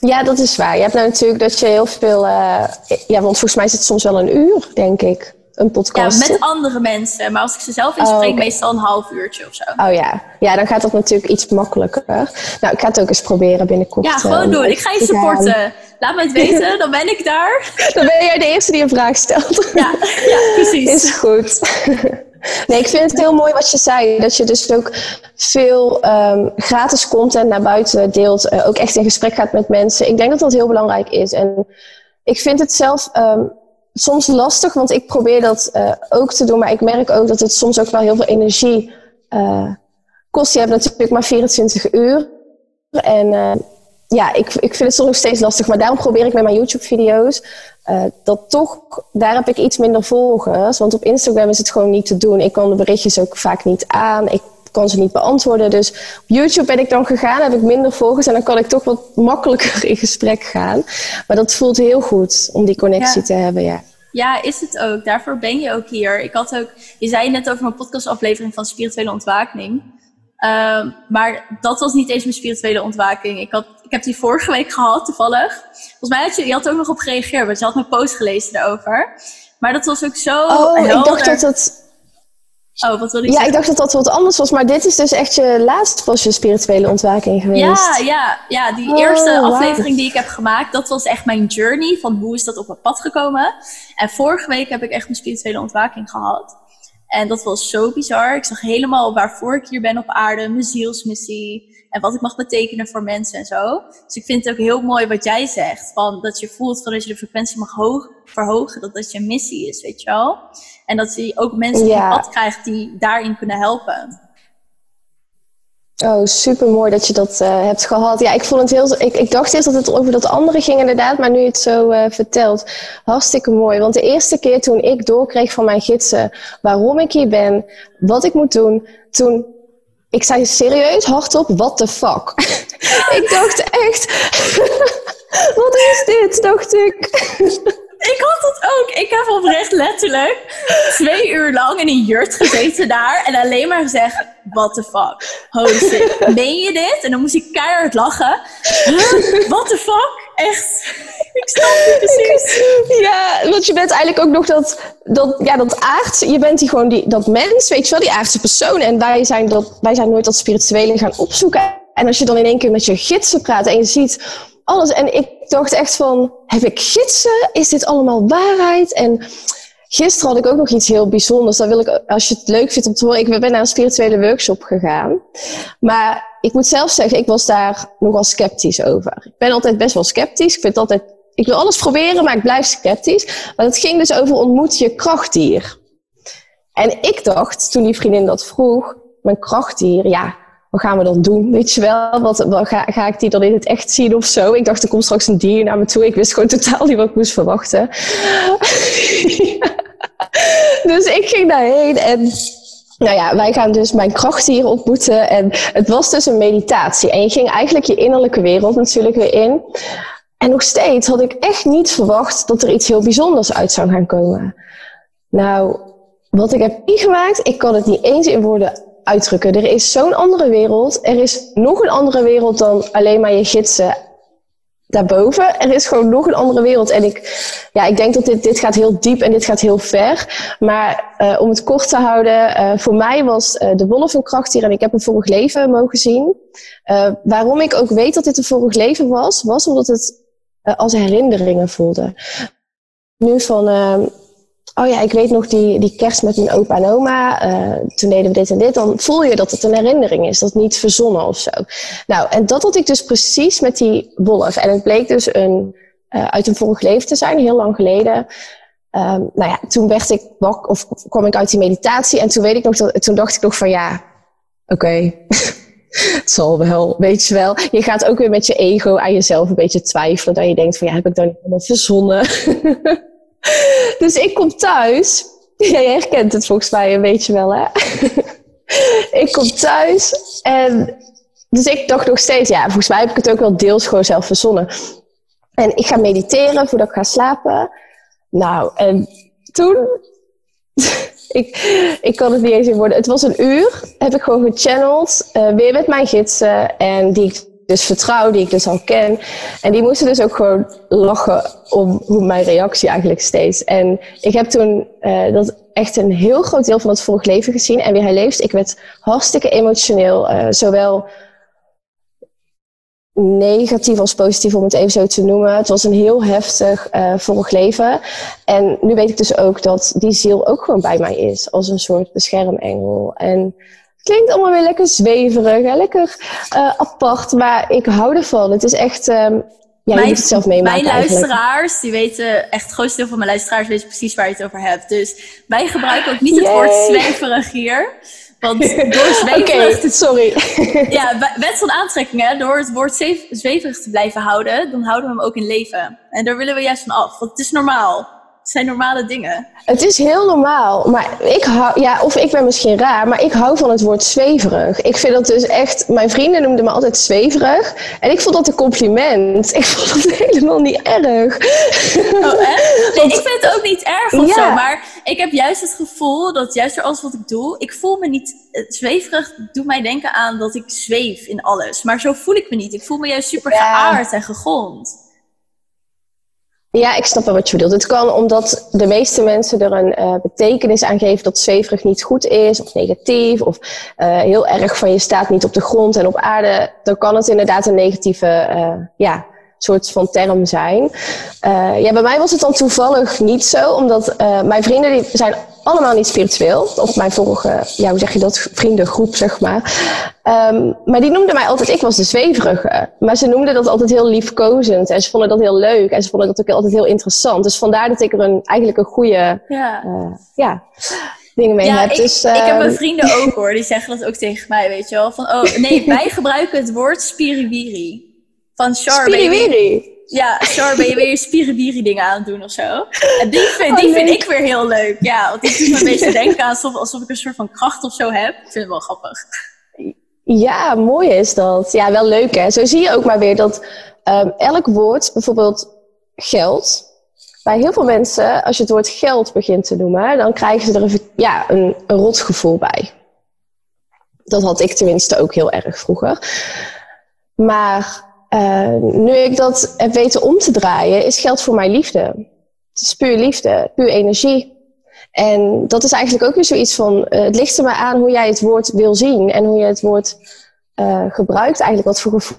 Ja, dat is waar. Je hebt nou natuurlijk dat je heel veel. Uh, ja, want volgens mij is het soms wel een uur, denk ik. Een podcast. Ja, met andere mensen. Maar als ik ze zelf inspreek, oh, meestal een half uurtje of zo. Oh ja. Ja, dan gaat dat natuurlijk iets makkelijker. Nou, ik ga het ook eens proberen binnenkort. Ja, gewoon uh, doen. Ik ga je supporten. Laat me het <laughs> weten, dan ben ik daar. Dan ben jij de eerste die een vraag stelt. Ja, ja precies. <laughs> Is goed. Nee, ik vind het heel mooi wat je zei. Dat je dus ook veel um, gratis content naar buiten deelt. Uh, ook echt in gesprek gaat met mensen. Ik denk dat dat heel belangrijk is. En ik vind het zelf um, soms lastig, want ik probeer dat uh, ook te doen. Maar ik merk ook dat het soms ook wel heel veel energie uh, kost. Je hebt natuurlijk maar 24 uur. En ja, ik, ik vind het soms nog steeds lastig. Maar daarom probeer ik met mijn YouTube-video's uh, dat toch, daar heb ik iets minder volgers. Want op Instagram is het gewoon niet te doen. Ik kan de berichtjes ook vaak niet aan. Ik kan ze niet beantwoorden. Dus op YouTube ben ik dan gegaan, heb ik minder volgers. En dan kan ik toch wat makkelijker in gesprek gaan. Maar dat voelt heel goed om die connectie te hebben, ja. Ja, is het ook. Daarvoor ben je ook hier. Ik had ook, je zei net over mijn podcastaflevering van spirituele ontwaking. Uh, maar dat was niet eens mijn spirituele ontwaking. Ik, had, ik heb die vorige week gehad, toevallig. Volgens mij had je, je had er ook nog op gereageerd, want je had mijn post gelezen daarover. Maar dat was ook zo. Oh, ik dacht dat het. Oh, wat wil ik Ja, ik dacht dat dat wat anders was, maar dit is dus echt je laatste was je spirituele ontwaking geweest. Ja, ja, ja die eerste oh, aflevering die ik heb gemaakt, dat was echt mijn journey van hoe is dat op mijn pad gekomen. En vorige week heb ik echt mijn spirituele ontwaking gehad. En dat was zo bizar. Ik zag helemaal waarvoor ik hier ben op aarde, mijn zielsmissie en wat ik mag betekenen voor mensen en zo. Dus ik vind het ook heel mooi wat jij zegt, van dat je voelt van dat je de frequentie mag hoog, verhogen, dat dat je missie is, weet je wel. En dat je ook mensen ja. op pad krijgt die daarin kunnen helpen. Oh, super mooi dat je dat uh, hebt gehad. Ja, ik vond het heel. Ik, ik dacht eerst dat het over dat andere ging, inderdaad. Maar nu je het zo uh, vertelt, hartstikke mooi. Want de eerste keer toen ik doorkreeg van mijn gidsen waarom ik hier ben, wat ik moet doen, toen. Ik zei serieus hardop, what the fuck? <laughs> ik dacht echt, <laughs> wat is dit? Dacht ik. <laughs> Ik had het ook. Ik heb oprecht letterlijk twee uur lang in een jurt gezeten daar. En alleen maar gezegd, what the fuck. Holy shit. Meen je dit? En dan moest ik keihard lachen. Huh? What the fuck? Echt. Ik snap het precies. Ja, want je bent eigenlijk ook nog dat, dat, ja, dat aardse. Je bent die gewoon die, dat mens, weet je wel, die aardse persoon. En wij zijn, dat, wij zijn nooit dat spirituele gaan opzoeken. En als je dan in één keer met je gidsen praat en je ziet alles. En ik dacht echt van, heb ik gidsen? Is dit allemaal waarheid? En gisteren had ik ook nog iets heel bijzonders. Dat wil ik, als je het leuk vindt om te horen. Ik ben naar een spirituele workshop gegaan. Maar ik moet zelf zeggen, ik was daar nogal sceptisch over. Ik ben altijd best wel sceptisch. Ik vind altijd, ik wil alles proberen, maar ik blijf sceptisch. Maar het ging dus over ontmoet je krachtdier. En ik dacht, toen die vriendin dat vroeg, mijn krachtdier, ja, wat gaan we dan doen? Weet je wel, wat, ga, ga, ik die dan in het echt zien of zo? Ik dacht, er komt straks een dier naar me toe. Ik wist gewoon <laughs> totaal niet wat ik moest verwachten. <laughs> dus ik ging daarheen en nou ja, wij gaan dus mijn krachtdier ontmoeten. En het was dus een meditatie. En je ging eigenlijk je innerlijke wereld natuurlijk weer in. En nog steeds had ik echt niet verwacht dat er iets heel bijzonders uit zou gaan komen. Nou, wat ik heb meegemaakt, ik kan het niet eens in woorden uitdrukken. Er is zo'n andere wereld. Er is nog een andere wereld dan alleen maar je gidsen daarboven. Er is gewoon nog een andere wereld. En ik, ja, ik denk dat dit, dit gaat heel diep en dit gaat heel ver. Maar uh, om het kort te houden, uh, voor mij was uh, de wolf een krachtdier en ik heb een vorig leven mogen zien. waarom ik ook weet dat dit een vorig leven was, was omdat het als herinneringen voelde. Nu van oh ja, ik weet nog die, die kerst met mijn opa en oma, uh, toen deden we dit en dit, dan voel je dat het een herinnering is, dat niet verzonnen of zo. Nou, en dat had ik dus precies met die wolf. En het bleek dus een, uh, uit een vorig leven te zijn, heel lang geleden. Um, nou ja, toen werd ik wak, of kwam ik uit die meditatie en toen weet ik nog dat, toen dacht ik nog van ja, oké. <laughs> Het zal wel, weet je wel. Je gaat ook weer met je ego aan jezelf een beetje twijfelen. Dat je denkt van ja, heb ik dan niet helemaal verzonnen? <laughs> dus ik kom thuis. <laughs> Jij herkent het volgens mij een beetje wel, hè? <laughs> ik kom thuis en... Dus ik dacht nog steeds, ja, volgens mij heb ik het ook wel deels gewoon zelf verzonnen. En ik ga mediteren voordat ik ga slapen. Nou, en toen... <laughs> ik, ik kan het niet eens in woorden. Het was een uur, heb ik gewoon gechanneld. Uh, weer met mijn gidsen. En die ik dus vertrouw, die ik dus al ken. En die moesten dus ook gewoon lachen om hoe mijn reactie eigenlijk steeds. En ik heb toen uh, dat echt een heel groot deel van het vorig leven gezien en weer herleefd. Ik werd hartstikke emotioneel, uh, zowel negatief als positief om het even zo te noemen. Het was een heel heftig uh, vorig leven. En nu weet ik dus ook dat die ziel ook gewoon bij mij is als een soort beschermengel. En klinkt allemaal weer lekker zweverig en lekker uh, apart, maar ik hou ervan. Het is echt, um, ja, mijn, je moet het zelf meemaken Mijn luisteraars, die weten, echt het grootste deel van mijn luisteraars weten precies waar je het over hebt. Dus wij gebruiken ook niet het woord zweverig hier. Want <laughs> door zweverig... okay, sorry. <laughs> ja, wet van aantrekking, hè. Door het woord zweverig te blijven houden, dan houden we hem ook in leven. En daar willen we juist van af, want het is normaal zijn normale dingen. Het is heel normaal, maar ik hou, ja, of ik ben misschien raar, maar ik hou van het woord zweverig. Ik vind dat dus echt, mijn vrienden noemden me altijd zweverig en ik vond dat een compliment. Ik vond dat <laughs> helemaal niet erg. Oh, echt? <laughs> Nee, ik vind het ook niet erg of zo, maar ik heb juist het gevoel dat juist door alles wat ik doe, ik voel me niet, zweverig doet mij denken aan dat ik zweef in alles. Maar zo voel ik me niet. Ik voel me juist super geaard en gegrond. Ja, ik snap wel wat je bedoelt. Het kan omdat de meeste mensen er een uh, betekenis aan geven dat zweverig niet goed is of negatief of uh, heel erg van je staat niet op de grond en op aarde. Dan kan het inderdaad een negatieve uh, ja, soort van term zijn. ja, bij mij was het dan toevallig niet zo, omdat mijn vrienden die zijn allemaal niet spiritueel. Of mijn vorige, ja, hoe zeg je dat, vriendengroep, zeg maar. Um, maar die noemden mij altijd, ik was de zweverige. Maar ze noemden dat altijd heel liefkozend. En ze vonden dat heel leuk. En ze vonden dat ook altijd heel interessant. Dus vandaar dat ik er een, eigenlijk een goede, ja. Uh, ja. dingen mee ja, hebt. Ik, dus, ik heb ehm, mijn vrienden ook hoor, die zeggen dat ook tegen mij, weet je wel. Van, oh nee, <laughs> wij gebruiken het woord spiriwiri. Van Char, Spiriwiri. Ja, Char, je spiriwiri dingen aan het doen of zo? En die vind, Oh, die vind ik weer heel leuk. Ja, want die doet me een beetje denken aan alsof, alsof ik een soort van kracht of zo heb. Ik vind het wel grappig. Ja, mooi is dat. Ja, wel leuk hè. Zo zie je ook maar weer dat ehm, elk woord, bijvoorbeeld geld, bij heel veel mensen, als je het woord geld begint te noemen, dan krijgen ze er een, ja, een, een rotgevoel bij. Dat had ik tenminste ook heel erg vroeger. Maar eh, nu ik dat heb weten om te draaien, is geld voor mij liefde. Het is puur liefde, puur energie. En dat is eigenlijk ook weer zoiets van, eh, het ligt er maar aan hoe jij het woord wil zien en hoe je het woord eh, gebruikt, eigenlijk wat voor gevoel.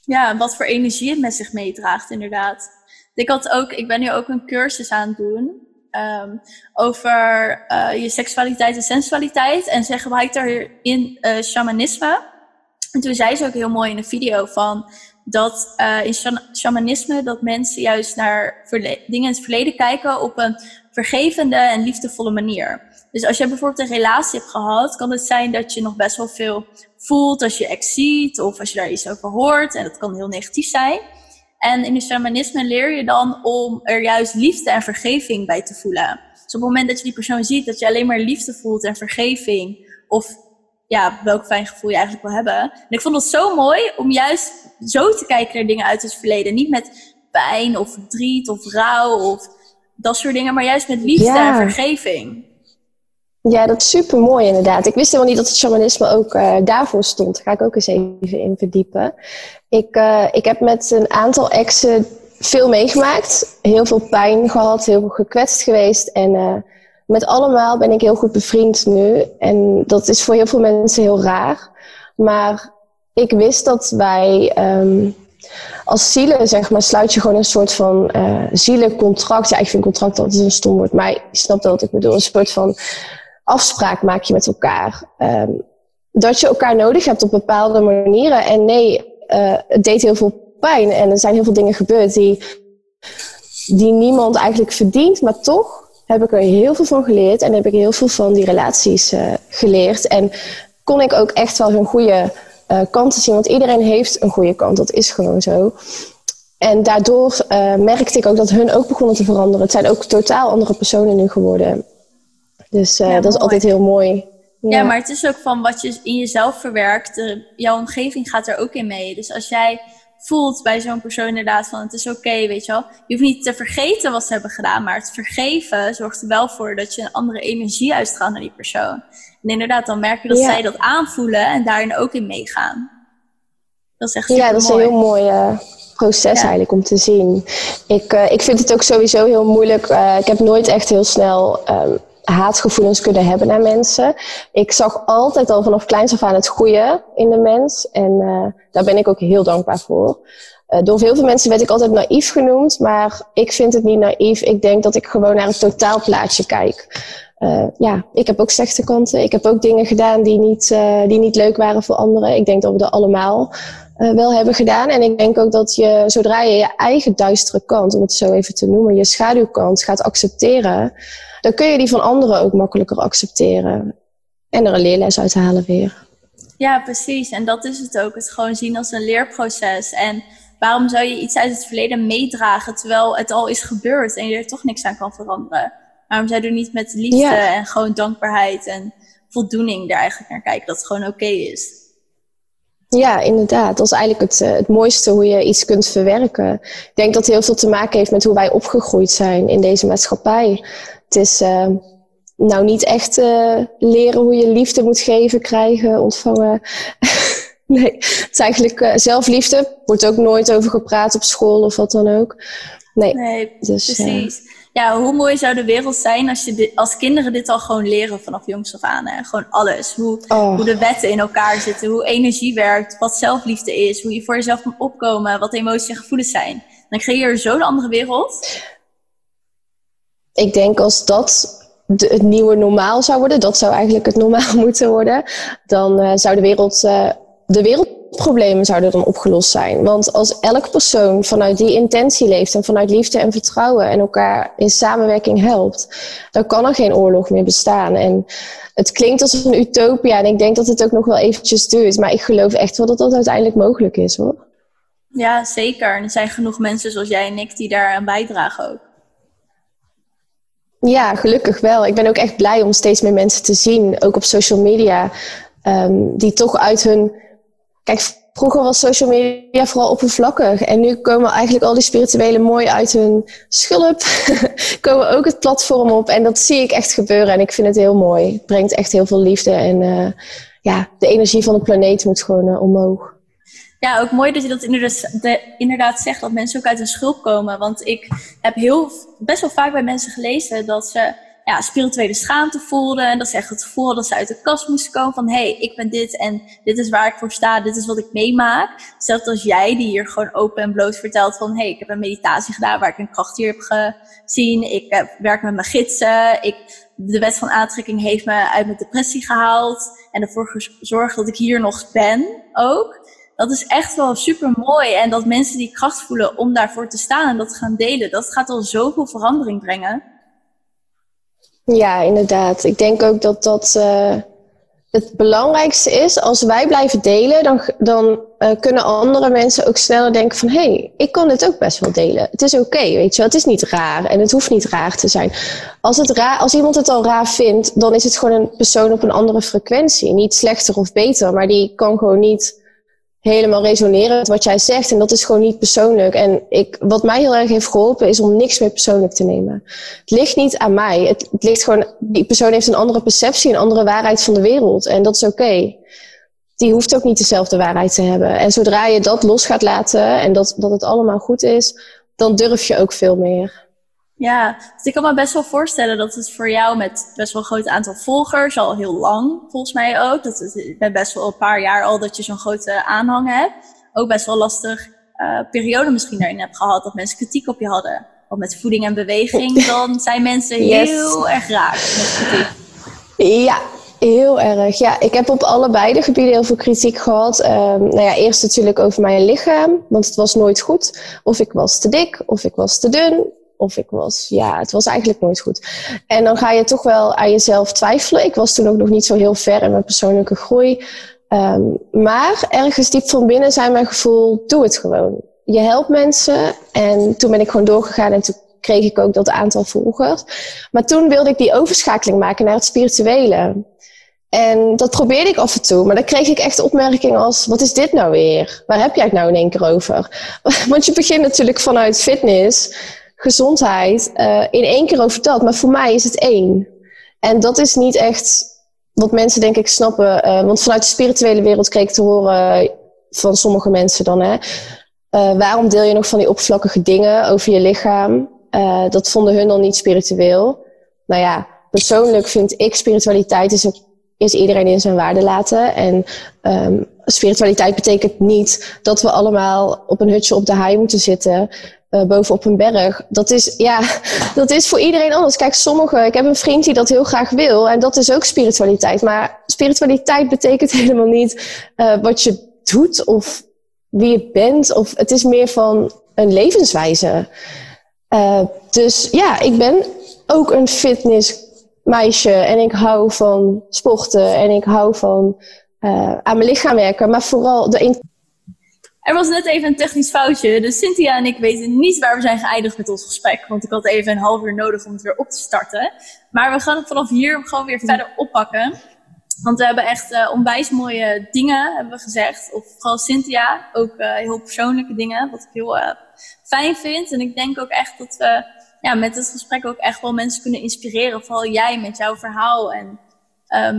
Ja, wat voor energie het met zich meedraagt, inderdaad. Ik, had ook, ik ben nu ook een cursus aan het doen ehm, over je seksualiteit en sensualiteit. En zij gebruikt daarin eh shamanisme. En toen zei ze ook heel mooi in een video van dat eh, in shamanisme dat mensen juist naar dingen in het verleden kijken op een vergevende en liefdevolle manier. Dus als je bijvoorbeeld een relatie hebt gehad, kan het zijn dat je nog best wel veel voelt als je ex ziet of als je daar iets over hoort. En dat kan heel negatief zijn. En in het shamanisme leer je dan om er juist liefde en vergeving bij te voelen. Dus op het moment dat je die persoon ziet, dat je alleen maar liefde voelt en vergeving. Of ja, welk fijn gevoel je eigenlijk wil hebben. En ik vond het zo mooi om juist zo te kijken naar dingen uit het verleden. Niet met pijn of verdriet of rouw of dat soort dingen, maar juist met liefde Ja. en vergeving. Ja, dat is super mooi inderdaad. Ik wist helemaal niet dat het shamanisme ook eh, daarvoor stond. Daar ga ik ook eens even in verdiepen. Ik, eh, ik heb met een aantal exen veel meegemaakt. Heel veel pijn gehad, heel veel gekwetst geweest. En eh, met allemaal ben ik heel goed bevriend nu. En dat is voor heel veel mensen heel raar. Maar ik wist dat wij ehm, als zielen, zeg maar, sluit je gewoon een soort van eh zielencontract. Ja, ik vind contract altijd een stom woord, maar je snapt wat ik bedoel. Een soort van afspraak maak je met elkaar. Ehm, dat je elkaar nodig hebt op bepaalde manieren. En nee, eh, het deed heel veel pijn. En er zijn heel veel dingen gebeurd die, die niemand eigenlijk verdient. Maar toch heb ik er heel veel van geleerd. En heb ik heel veel van die relaties eh, geleerd. En kon ik ook echt wel hun goede eh, kanten zien. Want iedereen heeft een goede kant. Dat is gewoon zo. En daardoor eh, merkte ik ook dat hun ook begonnen te veranderen. Het zijn ook totaal andere personen nu geworden. Dus Ja, dat is altijd heel mooi. Ja. maar het is ook van wat je in jezelf verwerkt. jouw omgeving gaat er ook in mee. Dus als jij voelt bij zo'n persoon inderdaad van het is oké, weet je wel. Je hoeft niet te vergeten wat ze hebben gedaan, maar het vergeven zorgt er wel voor dat je een andere energie uitstraalt naar die persoon. En inderdaad, dan merk je dat Ja. zij dat aanvoelen en daarin ook in meegaan. Dat is echt Ja, dat is een heel mooi eh, proces Ja. eigenlijk om te zien. Ik, eh, ik vind het ook sowieso heel moeilijk. eh, ik heb nooit echt heel snel ehm, haatgevoelens kunnen hebben naar mensen. Ik zag altijd al vanaf kleins af aan het goede in de mens. En eh, daar ben ik ook heel dankbaar voor. Eh, door veel mensen werd ik altijd naïef genoemd, maar ik vind het niet naïef. Ik denk dat ik gewoon naar het totaalplaatje kijk. Eh, ja, ik heb ook slechte kanten. Ik heb ook dingen gedaan die niet, die niet leuk waren voor anderen. Ik denk dat we dat allemaal eh, wel hebben gedaan. En ik denk ook dat je, zodra je je eigen duistere kant, om het zo even te noemen, je schaduwkant gaat accepteren, dan kun je die van anderen ook makkelijker accepteren. En er een leerles uit halen weer. Ja, precies. En dat is het ook. Het gewoon zien als een leerproces. En waarom zou je iets uit het verleden meedragen terwijl het al is gebeurd en je er toch niks aan kan veranderen? Waarom zou je er niet met liefde Ja. en gewoon dankbaarheid en voldoening daar eigenlijk naar kijken dat het gewoon oké is? Ja, inderdaad. Dat is eigenlijk het, eh, het mooiste hoe je iets kunt verwerken. Ik denk dat het heel veel te maken heeft met hoe wij opgegroeid zijn in deze maatschappij. Het is eh, nou niet echt eh, leren hoe je liefde moet geven, krijgen, ontvangen. <laughs> nee, het is eigenlijk eh, zelfliefde. Wordt ook nooit over gepraat op school of wat dan ook. Nee, Nee, dus precies. Ja, hoe mooi zou de wereld zijn als, je dit, als kinderen dit al gewoon leren vanaf jongs af aan. Hè? Gewoon alles. Hoe, oh, hoe de wetten in elkaar zitten, hoe energie werkt, wat zelfliefde is, hoe je voor jezelf kan opkomen, wat emoties en gevoelens zijn. Dan creëer je zo'n andere wereld. ik denk als dat de, het nieuwe normaal zou worden, dat zou eigenlijk het normaal <laughs> moeten worden, dan eh, zou de wereld, eh, de wereld problemen zouden dan opgelost zijn. Want als elk persoon vanuit die intentie leeft en vanuit liefde en vertrouwen en elkaar in samenwerking helpt, dan kan er geen oorlog meer bestaan. En het klinkt als een utopia en ik denk dat het ook nog wel eventjes duurt. Maar ik geloof echt wel dat dat uiteindelijk mogelijk is hoor. Ja, zeker. En er zijn genoeg mensen zoals jij en ik die daar aan bijdragen ook. Ja, gelukkig wel. Ik ben ook echt blij om steeds meer mensen te zien, ook op social media, ehm, die toch uit hun. Kijk, vroeger was social media vooral oppervlakkig. En nu komen eigenlijk al die spirituele mooi uit hun schulp. <laughs> komen ook het platform op. En dat zie ik echt gebeuren. En ik vind het heel mooi. Het brengt echt heel veel liefde. En uh, ja, de energie van de planeet moet gewoon uh, omhoog. Ja, ook mooi dat je dat inderdaad, inderdaad zegt, dat mensen ook uit hun schulp komen. Want ik heb heel, best wel vaak bij mensen gelezen dat ze ja, spirituele schaamte voelden. En dat ze echt het gevoel dat ze uit de kast moesten komen van... hey, ik ben dit en dit is waar ik voor sta, dit is wat ik meemaak. Zelfs als jij die hier gewoon open en bloot vertelt van... hey, ik heb een meditatie gedaan waar ik een kracht hier heb gezien. Ik heb, werk met mijn gidsen. Ik, de wet van aantrekking heeft me uit mijn depressie gehaald. En ervoor gezorgd dat ik hier nog ben ook dat is echt wel super mooi. En dat mensen die kracht voelen om daarvoor te staan en dat gaan delen, dat gaat al zoveel verandering brengen. Ja, inderdaad. Ik denk ook dat dat uh, het belangrijkste is. Als wij blijven delen, dan, dan uh, kunnen andere mensen ook sneller denken van... hé, hey, ik kan dit ook best wel delen. Het is oké, weet je wel. Het is niet raar en het hoeft niet raar te zijn. Als, het raar, als iemand het al raar vindt, dan is het gewoon een persoon op een andere frequentie. Niet slechter of beter, maar die kan gewoon niet helemaal resoneren met wat jij zegt. En dat is gewoon niet persoonlijk. En ik, wat mij heel erg heeft geholpen is om niks meer persoonlijk te nemen. Het ligt niet aan mij. Het, ligt gewoon, die persoon heeft een andere perceptie, een andere waarheid van de wereld. En dat is oké. Die hoeft ook niet dezelfde waarheid te hebben. En zodra je dat los gaat laten en dat, dat het allemaal goed is, dan durf je ook veel meer. Ja, dus ik kan me best wel voorstellen dat het voor jou met best wel een groot aantal volgers, al heel lang volgens mij ook, dat het, ik ben best wel een paar jaar al dat je zo'n grote aanhang hebt, ook best wel lastig uh, periode misschien daarin hebt gehad, dat mensen kritiek op je hadden. Want met voeding en beweging, <laughs> dan zijn mensen heel erg raar met kritiek. Ja, Heel erg, ja. Ik heb op allebei de gebieden heel veel kritiek gehad. Uh, nou ja, eerst natuurlijk over mijn lichaam, want het was nooit goed. Of ik was te dik, of ik was te dun, of ik was, ja, het was eigenlijk nooit goed. En dan ga je toch wel aan jezelf twijfelen. Ik was toen ook nog niet zo heel ver in mijn persoonlijke groei. Um, maar ergens diep van binnen zijn mijn gevoel, doe het gewoon. Je helpt mensen. En toen ben ik gewoon doorgegaan en toen kreeg ik ook dat aantal volgers. Maar toen wilde ik die overschakeling maken naar het spirituele. En dat probeerde ik af en toe, maar dan kreeg ik echt opmerkingen als: wat is dit nou weer? Waar heb jij het nou in één keer over? <laughs> Want je begint natuurlijk vanuit fitness gezondheid uh, in één keer over dat. Maar voor mij is het één. En dat is niet echt wat mensen denk ik snappen. Uh, want vanuit de spirituele wereld kreeg ik te horen van sommige mensen dan. Hè, uh, waarom deel je nog van die oppervlakkige dingen over je lichaam? dat vonden hun dan niet spiritueel. Nou ja, persoonlijk vind ik spiritualiteit is, is iedereen in zijn waarde laten. En um, spiritualiteit betekent niet dat we allemaal op een hutje op de haai moeten zitten uh, bovenop een berg. Dat is, ja, <laughs> dat is voor iedereen anders. Kijk, sommigen, ik heb een vriend die dat heel graag wil en dat is ook spiritualiteit. Maar spiritualiteit betekent <laughs> helemaal niet uh, wat je doet of wie je bent. Of het is meer van een levenswijze. Uh, dus ja, ik ben ook een fitnessmeisje en ik hou van sporten en ik hou van aan mijn lichaam werken. Maar vooral de er was net even een technisch foutje. Dus Cynthia en ik weten niet waar we zijn geëindigd met ons gesprek. Want ik had even een half uur nodig om het weer op te starten. Maar we gaan het vanaf hier gewoon weer verder oppakken. Want we hebben echt uh, onwijs mooie dingen hebben we gezegd. Of vooral Cynthia, ook uh, heel persoonlijke dingen. Wat ik heel uh, fijn vind. En ik denk ook echt dat we ja, met het gesprek ook echt wel mensen kunnen inspireren. Vooral jij met jouw verhaal. En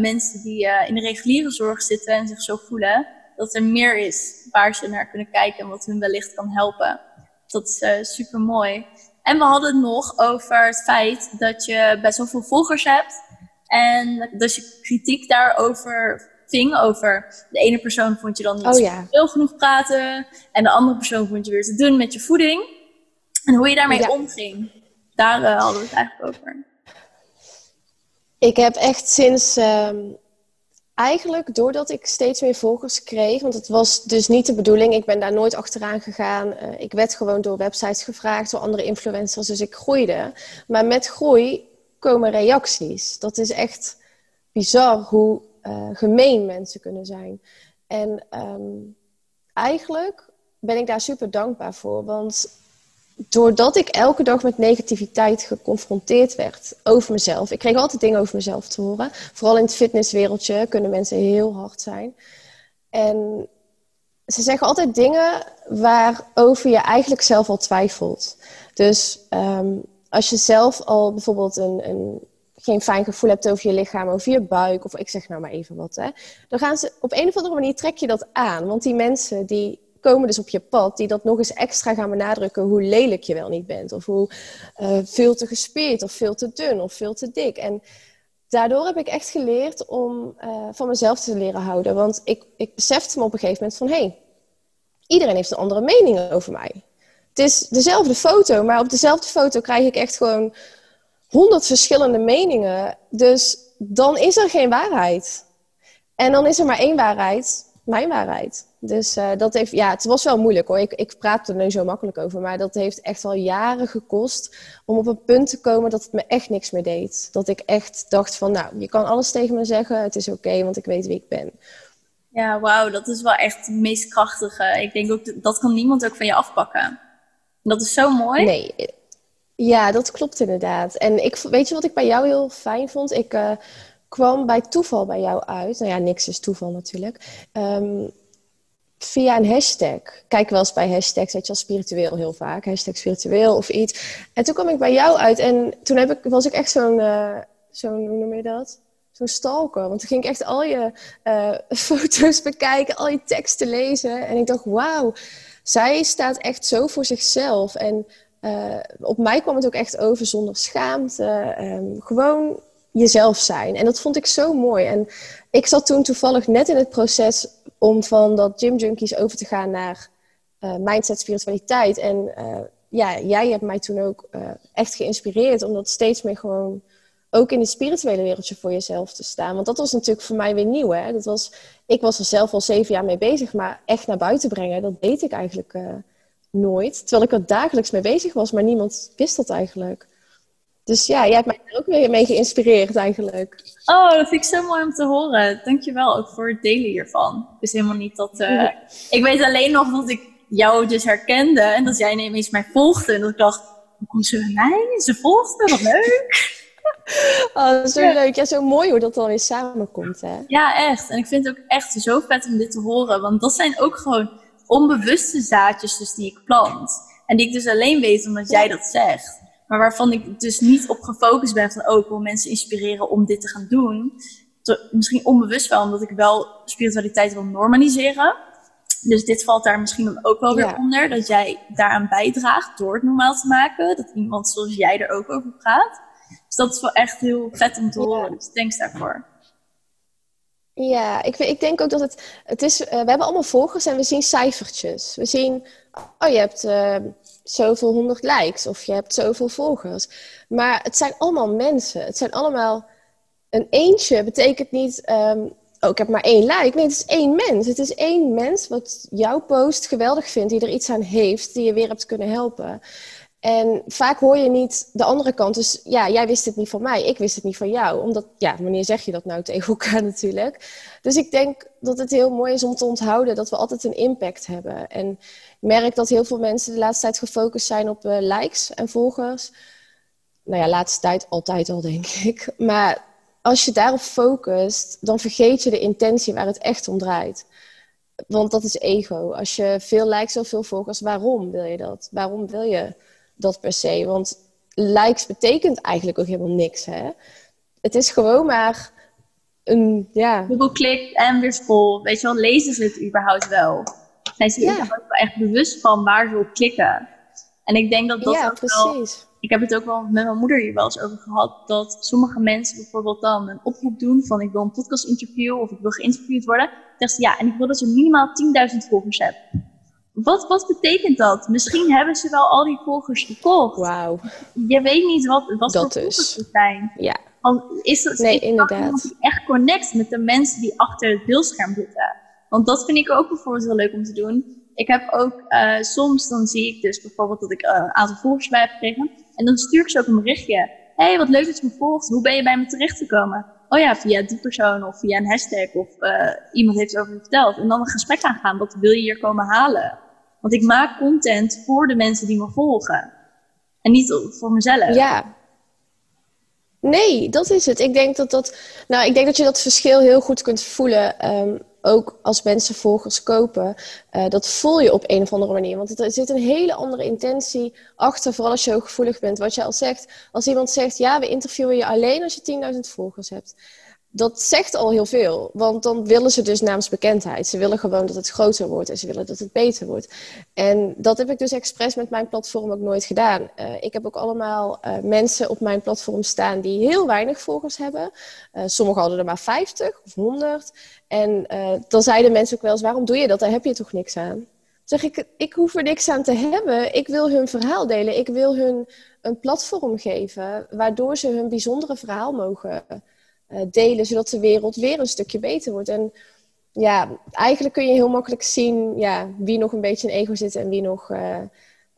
mensen die in de reguliere zorg zitten en zich zo voelen dat er meer is waar ze naar kunnen kijken en wat hun wellicht kan helpen. Dat is uh, super mooi. En we hadden het nog over het feit dat je best wel veel volgers hebt. En dat je kritiek daarover ving. Over de ene persoon vond je dan niet oh, veel genoeg praten. En de andere persoon vond je weer te doen met je voeding. En hoe je daarmee omging. Daar uh, hadden we het eigenlijk over. Ik heb echt sinds. Uh, eigenlijk doordat ik steeds meer volgers kreeg, want het was dus niet de bedoeling, ik ben daar nooit achteraan gegaan. Uh, ik werd gewoon door websites gevraagd, door andere influencers, dus ik groeide. Maar met groei komen reacties. Dat is echt bizar hoe uh, gemeen mensen kunnen zijn. En um, eigenlijk ben ik daar super dankbaar voor, want doordat ik elke dag met negativiteit geconfronteerd werd over mezelf. Ik kreeg altijd dingen over mezelf te horen. Vooral in het fitnesswereldje kunnen mensen heel hard zijn. En ze zeggen altijd dingen waarover je eigenlijk zelf al twijfelt. Dus um, als je zelf al bijvoorbeeld een, een, geen fijn gevoel hebt over je lichaam, over je buik, of ik zeg nou maar even wat, hè, dan gaan ze op een of andere manier trek je dat aan. Want die mensen die komen dus op je pad die dat nog eens extra gaan benadrukken hoe lelijk je wel niet bent. Of hoe uh, veel te gespierd of veel te dun of veel te dik. En daardoor heb ik echt geleerd om uh, van mezelf te leren houden. Want ik, ik besefte me op een gegeven moment van hé, hey, iedereen heeft een andere mening over mij. Het is dezelfde foto, maar op dezelfde foto krijg ik echt gewoon honderd verschillende meningen. Dus dan is er geen waarheid. En dan is er maar één waarheid, mijn waarheid. Dus uh, dat heeft, ja, het was wel moeilijk hoor. Ik, ik praat er nu zo makkelijk over, maar dat heeft echt al jaren gekost om op een punt te komen dat het me echt niks meer deed. Dat ik echt dacht van, nou, je kan alles tegen me zeggen, het is oké, want ik weet wie ik ben. Ja, wauw, dat is wel echt het meest krachtige. Ik denk ook, dat kan niemand ook van je afpakken. Dat is zo mooi. Nee, ja, dat klopt inderdaad. En ik, weet je wat ik bij jou heel fijn vond? Ik uh, kwam bij toeval bij jou uit. Nou ja, niks is toeval natuurlijk. Um, via een hashtag. Kijk wel eens bij hashtags, weet je wel, spiritueel heel vaak. Hashtag spiritueel of iets. En toen kwam ik bij jou uit en toen heb ik, was ik echt zo'n, uh, zo'n hoe noem je dat? Zo'n stalker. Want toen ging ik echt al je uh, <laughs> foto's bekijken, al je teksten lezen. En ik dacht, wauw, zij staat echt zo voor zichzelf. En uh, op mij kwam het ook echt over zonder schaamte. Um, gewoon jezelf zijn. En dat vond ik zo mooi. En ik zat toen toevallig net in het proces om van dat gym junkies over te gaan naar uh, mindset spiritualiteit. En uh, ja, jij hebt mij toen ook uh, echt geïnspireerd om dat steeds meer gewoon ook in het spirituele wereldje voor jezelf te staan. Want dat was natuurlijk voor mij weer nieuw. Hè? Dat was, ik was er zelf al zeven jaar mee bezig, maar echt naar buiten brengen, dat deed ik eigenlijk nooit. Terwijl ik er dagelijks mee bezig was, maar niemand wist dat eigenlijk. Dus ja, jij hebt mij er ook weer mee geïnspireerd eigenlijk. Oh, dat vind ik zo mooi om te horen. Dankjewel ook voor het delen hiervan. Het is helemaal niet dat... Uh... Ik weet alleen nog dat ik jou dus herkende en dat jij ineens mij volgde. En dat ik dacht, hoe komt ze bij mij? Ze volgt me, wat leuk. <laughs> Oh, zo ja. leuk. Ja, zo mooi hoe dat dan weer samenkomt, hè? Ja, echt. En ik vind het ook echt zo vet om dit te horen. Want dat zijn ook gewoon onbewuste zaadjes dus die ik plant. En die ik dus alleen weet omdat jij dat zegt. Maar waarvan ik dus niet op gefocust ben van, oh, ik wil mensen inspireren om dit te gaan doen. Misschien onbewust wel, omdat ik wel spiritualiteit wil normaliseren. Dus dit valt daar misschien dan ook wel weer onder. Dat jij daaraan bijdraagt door het normaal te maken. Dat iemand zoals jij er ook over praat. Dus dat is wel echt heel vet om te horen. Dus thanks daarvoor. Ja, ik, ik denk ook dat het... het is, uh, we hebben allemaal volgers en we zien cijfertjes. We zien, oh je hebt... Uh, zoveel honderd likes of je hebt zoveel volgers. Maar het zijn allemaal mensen. Het zijn allemaal. Een eentje betekent niet. Um, oh, ik heb maar één like. Nee, het is één mens. Het is één mens wat jouw post geweldig vindt, die er iets aan heeft, die je weer hebt kunnen helpen. En vaak hoor je niet de andere kant. Dus ja, jij wist het niet van mij, ik wist het niet van jou. Omdat, ja, wanneer zeg je dat nou <laughs> tegen elkaar natuurlijk? Dus ik denk dat het heel mooi is om te onthouden dat we altijd een impact hebben. En merk dat heel veel mensen de laatste tijd gefocust zijn op uh, likes en volgers. Nou ja, laatste tijd altijd al, denk <laughs> ik. Maar als je daarop focust, dan vergeet je de intentie waar het echt om draait. Want dat is ego. Als je veel likes of veel volgers, waarom wil je dat? Waarom wil je dat per se. Want likes betekent eigenlijk ook helemaal niks. Hè? Het is gewoon maar een. Ja. Google klik en weer vol. Weet je wel, lezen ze het überhaupt wel? Zijn ze ja. er ook wel echt bewust van waar ze op klikken? En ik denk dat dat ja, ook precies. wel. Ik heb het ook wel met mijn moeder hier wel eens over gehad. Dat sommige mensen bijvoorbeeld dan een oproep doen van ik wil een podcast interview of ik wil geïnterviewd worden. Dan zegt ze ja, en ik wil dat je minimaal 10.000 volgers hebt. Wat, wat betekent dat? Misschien hebben ze wel al die volgers gekocht. Wauw. Je weet niet wat, wat dat voor volgers het zijn. Ja. Want is dat, nee, is inderdaad. echt connect met de mensen die achter het beeldscherm zitten? Want dat vind ik ook bijvoorbeeld heel leuk om te doen. Ik heb ook uh, soms, dan zie ik dus bijvoorbeeld dat ik een aantal volgers bij heb gekregen. En dan stuur ik ze ook een berichtje. hey, wat leuk dat je me volgt. Hoe ben je bij me terechtgekomen? Oh ja, via die persoon of via een hashtag of uh, iemand heeft het over je verteld. En dan een gesprek aangaan. Wat wil je hier komen halen? Want ik maak content voor de mensen die me volgen. En niet voor mezelf. Ja. Nee, dat is het. Ik denk dat, dat, nou, ik denk dat je dat verschil heel goed kunt voelen. Um, ook als mensen volgers kopen, uh, dat voel je op een of andere manier. Want er zit een hele andere intentie achter, vooral als je ook gevoelig bent. Wat je al zegt, als iemand zegt, ja, we interviewen je alleen als je 10.000 volgers hebt dat zegt al heel veel. Want dan willen ze dus naamsbekendheid. Ze willen gewoon dat het groter wordt en ze willen dat het beter wordt. En dat heb ik dus expres met mijn platform ook nooit gedaan. Uh, ik heb ook allemaal uh, mensen op mijn platform staan die heel weinig volgers hebben. Uh, sommigen hadden er maar 50 of 100. En dan zeiden mensen ook wel eens: waarom doe je dat? Daar heb je toch niks aan? Zeg ik, ik hoef er niks aan te hebben. Ik wil hun verhaal delen. Ik wil hun een platform geven waardoor ze hun bijzondere verhaal mogen delen, zodat de wereld weer een stukje beter wordt. En ja, eigenlijk kun je heel makkelijk zien ja, wie nog een beetje in ego zit en wie nog. Uh,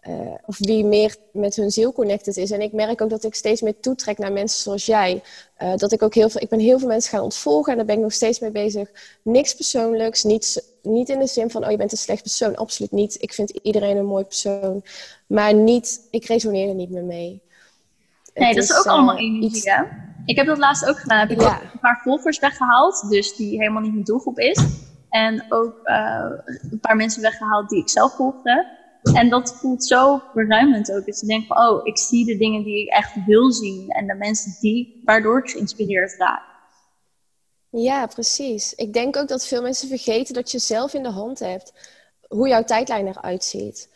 uh, of wie meer met hun ziel connected is. En ik merk ook dat ik steeds meer toetrek naar mensen zoals jij. Uh, dat ik ook heel veel, ik ben heel veel mensen gaan ontvolgen en daar ben ik nog steeds mee bezig. Niks persoonlijks, niet, niet in de zin van, oh je bent een slecht persoon, absoluut niet. Ik vind iedereen een mooi persoon, maar niet, ik resoneer er niet meer mee. Nee, Het dat is, ook allemaal energie, iets... hè? Ik heb dat laatst ook gedaan. Heb ik ja. ook een paar volgers weggehaald, dus die helemaal niet mijn doelgroep is. En ook uh, een paar mensen weggehaald die ik zelf volgde. En dat voelt zo verruimend ook. Dat je denkt van, oh, ik zie de dingen die ik echt wil zien. En de mensen die, waardoor ik geïnspireerd raak. Ja, precies. Ik denk ook dat veel mensen vergeten dat je zelf in de hand hebt hoe jouw tijdlijn eruit ziet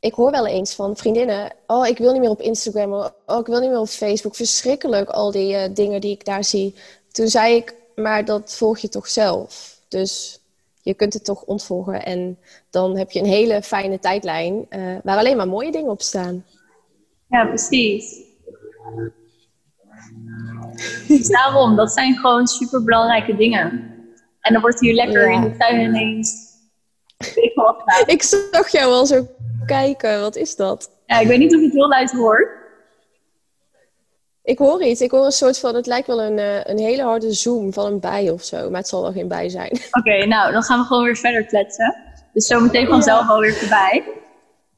ik hoor wel eens van vriendinnen: Oh, ik wil niet meer op Instagram. Oh, ik wil niet meer op Facebook. Verschrikkelijk, al die uh, dingen die ik daar zie. Toen zei ik: Maar dat volg je toch zelf? Dus je kunt het toch ontvolgen. En dan heb je een hele fijne tijdlijn uh, waar alleen maar mooie dingen op staan. Ja, precies. dus daarom, dat zijn gewoon super belangrijke dingen. En dan wordt hier lekker ja. in de tuin ineens. Ik zag jou al zo kijken. Wat is dat? Ja, ik weet niet of je het heel luid hoort. Ik hoor iets. Ik hoor een soort van, het lijkt wel een, uh, een hele harde zoom van een bij of zo. Maar het zal wel geen bij zijn. <laughs> Oké, okay, nou, dan gaan we gewoon weer verder kletsen. Dus zometeen vanzelf ja. alweer voorbij.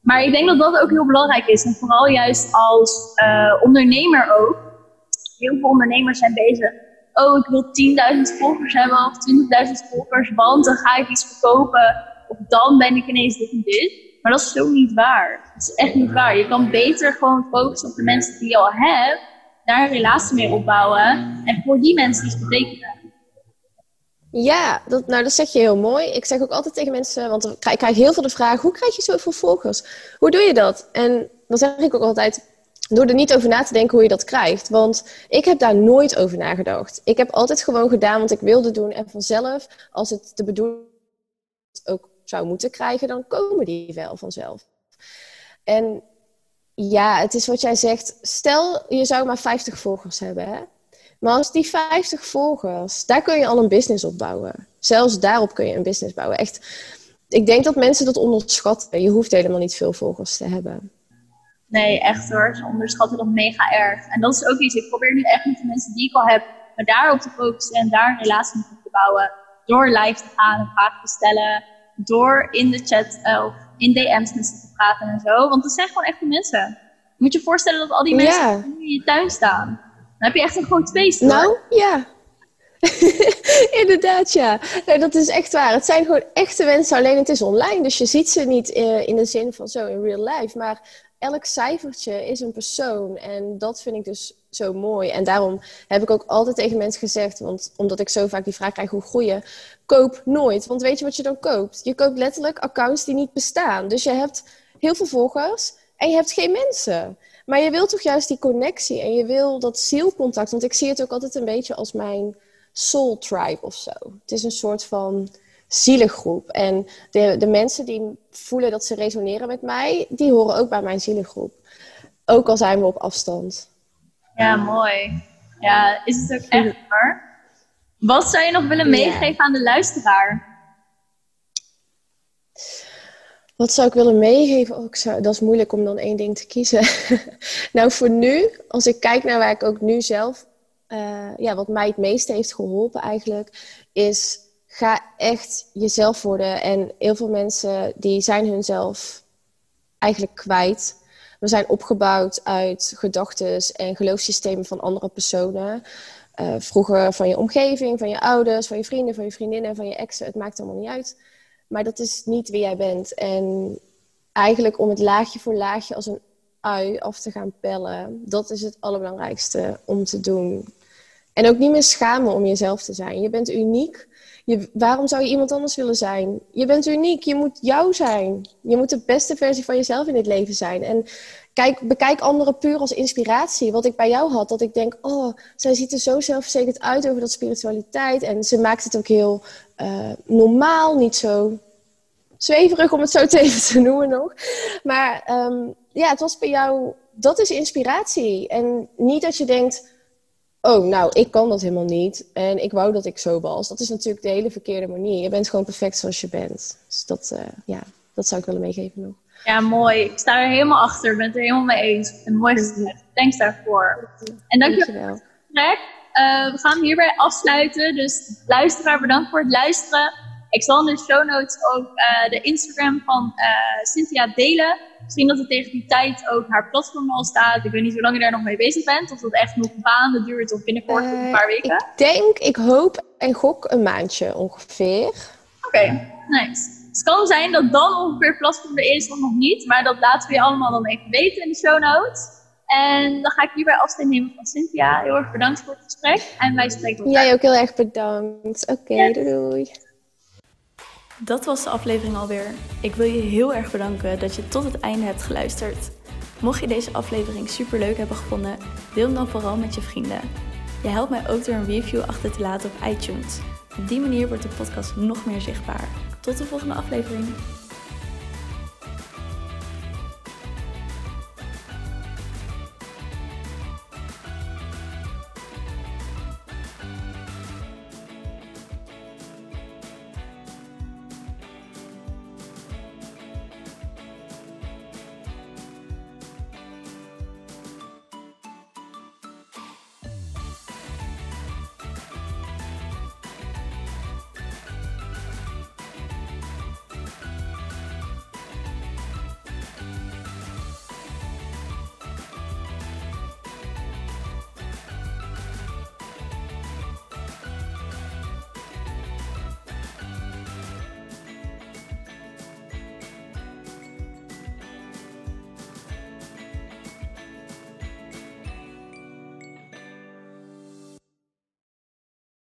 Maar ik denk dat dat ook heel belangrijk is. En vooral juist als uh, ondernemer ook. Heel veel ondernemers zijn bezig. Oh, ik wil 10.000 volgers hebben of 20.000 volgers, want dan ga ik iets verkopen. Of dan ben ik ineens dit en dit. Maar dat is zo niet waar. Dat is echt niet waar. Je kan beter gewoon focussen op de mensen die je al hebt, daar een relatie mee opbouwen en voor die mensen iets betekenen. Ja, dat, nou dat zeg je heel mooi. Ik zeg ook altijd tegen mensen, want ik krijg heel veel de vraag: hoe krijg je zoveel volgers? Hoe doe je dat? En dan zeg ik ook altijd: door er niet over na te denken hoe je dat krijgt. Want ik heb daar nooit over nagedacht. Ik heb altijd gewoon gedaan wat ik wilde doen en vanzelf, als het de bedoeling ook zou moeten krijgen, dan komen die wel vanzelf. En ja, het is wat jij zegt. Stel, je zou maar 50 volgers hebben. Hè? Maar als die 50 volgers, daar kun je al een business op bouwen. Zelfs daarop kun je een business bouwen. Echt, ik denk dat mensen dat onderschatten. Je hoeft helemaal niet veel volgers te hebben. Nee, echt hoor. Ze onderschatten dat mega erg. En dat is ook iets. Ik probeer nu echt met de mensen die ik al heb, me daarop te focussen en daar een relatie mee te bouwen. Door live te gaan en vragen te stellen door in de chat uh, of in DM's met ze te praten en zo. Want dat zijn gewoon echte mensen. Je moet je voorstellen dat al die mensen in je tuin staan. Dan heb je echt een groot feest. Nou, ja. <laughs> Inderdaad, ja. Nee, dat is echt waar. Het zijn gewoon echte mensen, alleen het is online. Dus je ziet ze niet uh, in de zin van zo in real life. Maar elk cijfertje is een persoon. En dat vind ik dus zo mooi. En daarom heb ik ook altijd tegen mensen gezegd, want omdat ik zo vaak die vraag krijg hoe groeien, koop nooit. Want weet je wat je dan koopt? Je koopt letterlijk accounts die niet bestaan. Dus je hebt heel veel volgers en je hebt geen mensen. Maar je wilt toch juist die connectie en je wil dat zielcontact. Want ik zie het ook altijd een beetje als mijn soul tribe of zo. Het is een soort van zielengroep. En de, de mensen die voelen dat ze resoneren met mij, die horen ook bij mijn zielengroep. Ook al zijn we op afstand. Ja, mooi. Ja, is het ook echt hoor. Wat zou je nog willen meegeven aan de luisteraar? Wat zou ik willen meegeven? Oh, ik zou, dat is moeilijk om dan één ding te kiezen. <laughs> nou, voor nu, als ik kijk naar waar ik ook nu zelf, uh, ja, wat mij het meeste heeft geholpen eigenlijk, is ga echt jezelf worden. En heel veel mensen die zijn hunzelf eigenlijk kwijt. We zijn opgebouwd uit gedachten en geloofssystemen van andere personen. Uh, vroeger van je omgeving, van je ouders, van je vrienden, van je vriendinnen, van je exen. Het maakt allemaal niet uit. Maar dat is niet wie jij bent. En eigenlijk om het laagje voor laagje als een ui af te gaan pellen, dat is het allerbelangrijkste om te doen. En ook niet meer schamen om jezelf te zijn. Je bent uniek. Je, waarom zou je iemand anders willen zijn? Je bent uniek. Je moet jou zijn. Je moet de beste versie van jezelf in dit leven zijn. En kijk, bekijk anderen puur als inspiratie. Wat ik bij jou had, dat ik denk, oh, zij ziet er zo zelfverzekerd uit over dat spiritualiteit. En ze maakt het ook heel uh, normaal, niet zo zweverig om het zo <laughs> te noemen nog. Maar um, ja, het was bij jou, dat is inspiratie. En niet dat je denkt, oh, nou, ik kan dat helemaal niet. En ik wou dat ik zo was. Dat is natuurlijk de hele verkeerde manier. Je bent gewoon perfect zoals je bent. Dus dat, uh, ja, dat zou ik willen meegeven nog. Ja, mooi. Ik sta er helemaal achter. Ik ben het er helemaal mee eens. En mooi gezegd. Thanks daarvoor. En dankjewel. Dankjewel. Uh, we gaan hierbij afsluiten. Dus luisteraar, bedankt voor het luisteren. Ik zal in de show notes ook uh, de Instagram van uh, Cynthia delen. Misschien dat er tegen die tijd ook haar platform al staat. Ik weet niet hoe lang je daar nog mee bezig bent. Of dat echt nog maanden duurt of binnenkort of een paar weken. Ik denk, ik hoop en gok een maandje ongeveer. Oké, okay, nice. Het kan zijn dat dan ongeveer platform er is of nog niet. Maar dat laten we je allemaal dan even weten in de show notes. En dan ga ik hierbij afscheid nemen van Cynthia. Heel erg bedankt voor het gesprek. En wij spreken elkaar. Jij ook heel erg bedankt. Oké, okay, doei. Dat was de aflevering alweer. Ik wil je heel erg bedanken dat je tot het einde hebt geluisterd. Mocht je deze aflevering super leuk hebben gevonden, deel hem dan vooral met je vrienden. Je helpt mij ook door een review achter te laten op iTunes. Op die manier wordt de podcast nog meer zichtbaar. Tot de volgende aflevering.